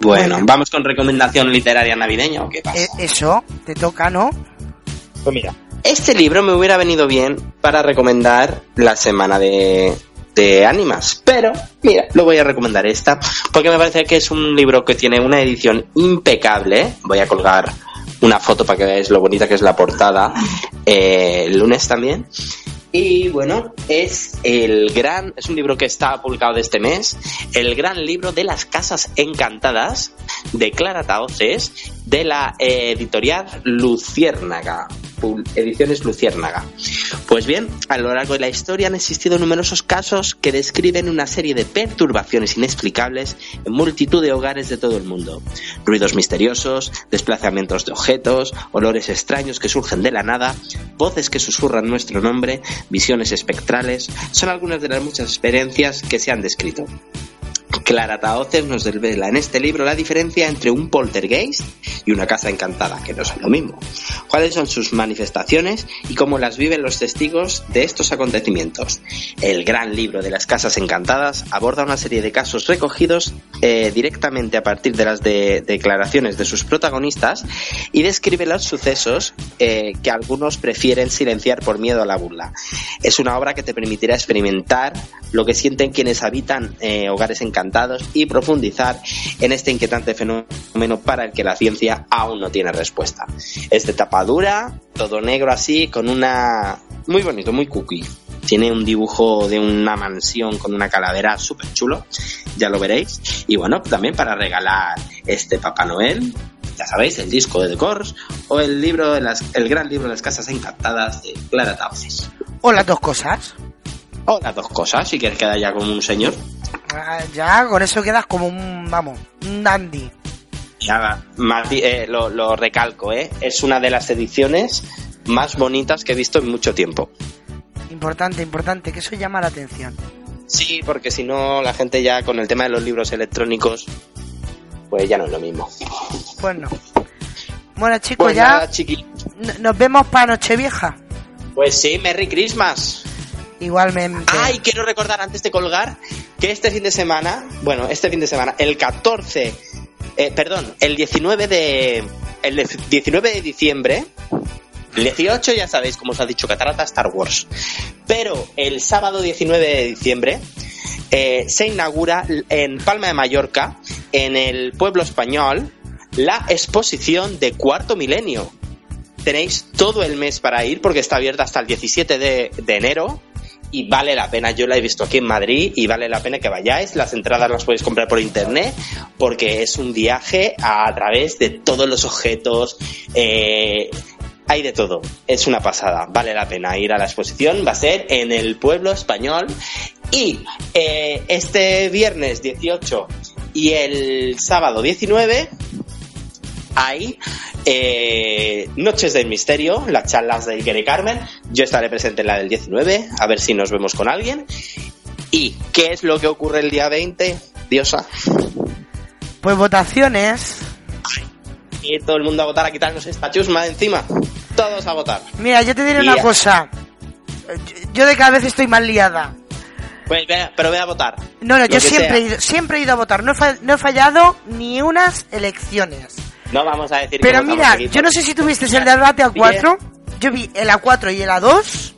Bueno, vamos con recomendación literaria navideña o qué pasa. Eh, eso, te toca, ¿no? Pues mira, este libro me hubiera venido bien para recomendar la semana de, de Ánimas, pero mira, lo voy a recomendar esta, porque me parece que es un libro que tiene una edición impecable. Voy a colgar una foto para que veáis lo bonita que es la portada eh, el lunes también. Y bueno, es el gran, es un libro que está publicado de este mes, el gran libro de las casas encantadas de Clara Taoces de la editorial Luciérnaga, Ediciones Luciérnaga. Pues bien, a lo largo de la historia han existido numerosos casos que describen una serie de perturbaciones inexplicables en multitud de hogares de todo el mundo. Ruidos misteriosos, desplazamientos de objetos, olores extraños que surgen de la nada, voces que susurran nuestro nombre, visiones espectrales, son algunas de las muchas experiencias que se han descrito. Clara Taoces nos desvela en este libro la diferencia entre un poltergeist y una casa encantada, que no son lo mismo. Cuáles son sus manifestaciones y cómo las viven los testigos de estos acontecimientos. El gran libro de las casas encantadas aborda una serie de casos recogidos eh, directamente a partir de las de- declaraciones de sus protagonistas y describe los sucesos eh, que algunos prefieren silenciar por miedo a la burla. Es una obra que te permitirá experimentar lo que sienten quienes habitan eh, hogares encantados y profundizar en este inquietante fenómeno para el que la ciencia aún no tiene respuesta. Es de tapa dura, todo negro así, con una... muy bonito, muy cookie. Tiene un dibujo de una mansión con una calavera súper chulo, ya lo veréis. Y bueno, también para regalar este Papá Noel, ya sabéis, el disco de The Course o el libro de las, el gran libro de las casas encantadas de Clara Tauces. O las dos cosas. O las dos cosas, si quieres quedar ya como un señor. Ah, Ya con eso quedas como un, vamos, un dandy. Ya, Mati, eh, lo, lo recalco, ¿eh? Es una de las ediciones más bonitas que he visto en mucho tiempo. Importante, importante, que eso llama la atención. Sí, porque si no, la gente ya con el tema de los libros electrónicos, pues ya no es lo mismo. Pues no. Bueno, chicos, Pues ya nada, nos vemos para Nochevieja. Pues sí, Merry Christmas. Igualmente. Ay, quiero recordar antes de colgar que este fin de semana, bueno, este fin de semana, el 14, eh, perdón, el 19 de, el 19 de diciembre, el 18 ya sabéis, como os ha dicho Catarata, Star Wars. Pero el sábado 19 de diciembre eh, se inaugura en Palma de Mallorca, en el pueblo español, la exposición de Cuarto Milenio. Tenéis todo el mes para ir porque está abierta hasta el 17 de, de enero y vale la pena. Yo la he visto aquí en Madrid y vale la pena que vayáis. Las entradas las podéis comprar por internet porque es un viaje a través de todos los objetos. eh, hay de todo. Es una pasada. Vale la pena ir a la exposición. Va a ser en el pueblo español. Y eh, este viernes 18 y el sábado 19 hay eh, Noches del Misterio, las charlas de Iker y Carmen. Yo estaré presente en la del 19, a ver si nos vemos con alguien. ¿Y qué es lo que ocurre el día 20, Diosa? Pues votaciones. Y todo el mundo a votar a quitarnos esta chusma de encima. Todos a votar. Mira, yo te diré una cosa. Yo de cada vez estoy más liada. Pues ve- pero ve a votar. No, no, Lo yo siempre he, ido, siempre he ido a votar. No he, fa- no he fallado ni unas elecciones. No vamos a decir Pero mira, yo no sé si tuviste el debate A4. Yo vi el A4 y el A2.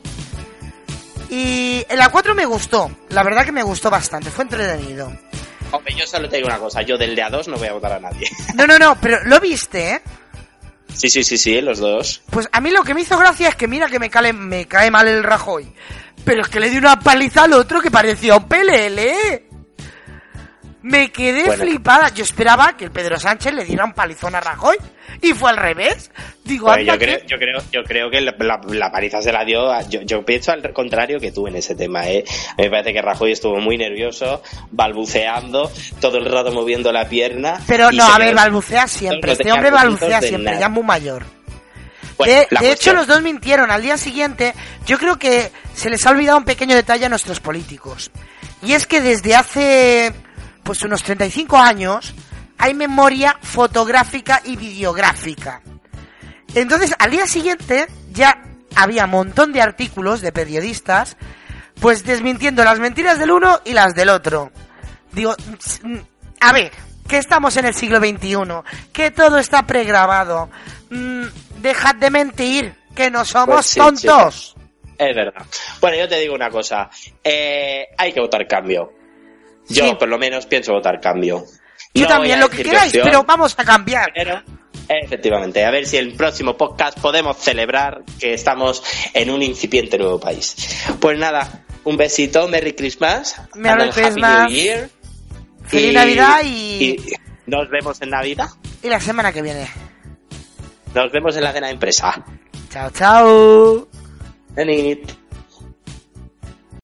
Y el A4 me gustó. La verdad que me gustó bastante. Fue entretenido. Hombre, yo solo te digo una cosa. Yo del de A2 no voy a votar a nadie. No, no, no, pero lo viste, ¿eh? Sí, sí, sí, sí, los dos. Pues a mí lo que me hizo gracia es que mira que me, cale- me cae mal el Rajoy. Pero es que le di una paliza al otro que parecía un pelele. Me quedé Bueno. flipada. Yo esperaba que el Pedro Sánchez le diera un palizón a Rajoy. Y fue al revés. Digo, Pues yo, creo, yo creo yo creo que la, la- la paliza se la dio. a- yo, yo pienso al contrario que tú en ese tema. ¿eh? A mí me parece que Rajoy estuvo muy nervioso, balbuceando, todo el rato moviendo la pierna. Pero no, a ver, balbucea siempre. Este hombre balbucea siempre, ya es muy mayor. Bueno, de hecho, los dos mintieron. Al día siguiente, yo creo que se les ha olvidado un pequeño detalle a nuestros políticos. Y es que desde hace, pues unos 35 años, hay memoria fotográfica y videográfica. Entonces, al día siguiente, ya había un montón de artículos de periodistas, pues desmintiendo las mentiras del uno y las del otro. Digo, a ver, que estamos en el siglo XXI, que todo está pregrabado. Mm, dejad de mentir, que no somos Pues sí, tontos. Es verdad. Bueno, yo te digo una cosa. Eh, hay que votar cambio. Yo, Sí. por lo menos, pienso votar cambio. Yo No también, lo que queráis, pero vamos a cambiar. pero, efectivamente, a ver si el próximo podcast podemos celebrar que estamos en un incipiente nuevo país. Pues nada, un besito, Merry Christmas. Merry Happy Christmas. New Year. Feliz Navidad y- y nos vemos en Navidad. Y la semana que viene. Nos vemos en la cena de empresa. Chao, chao.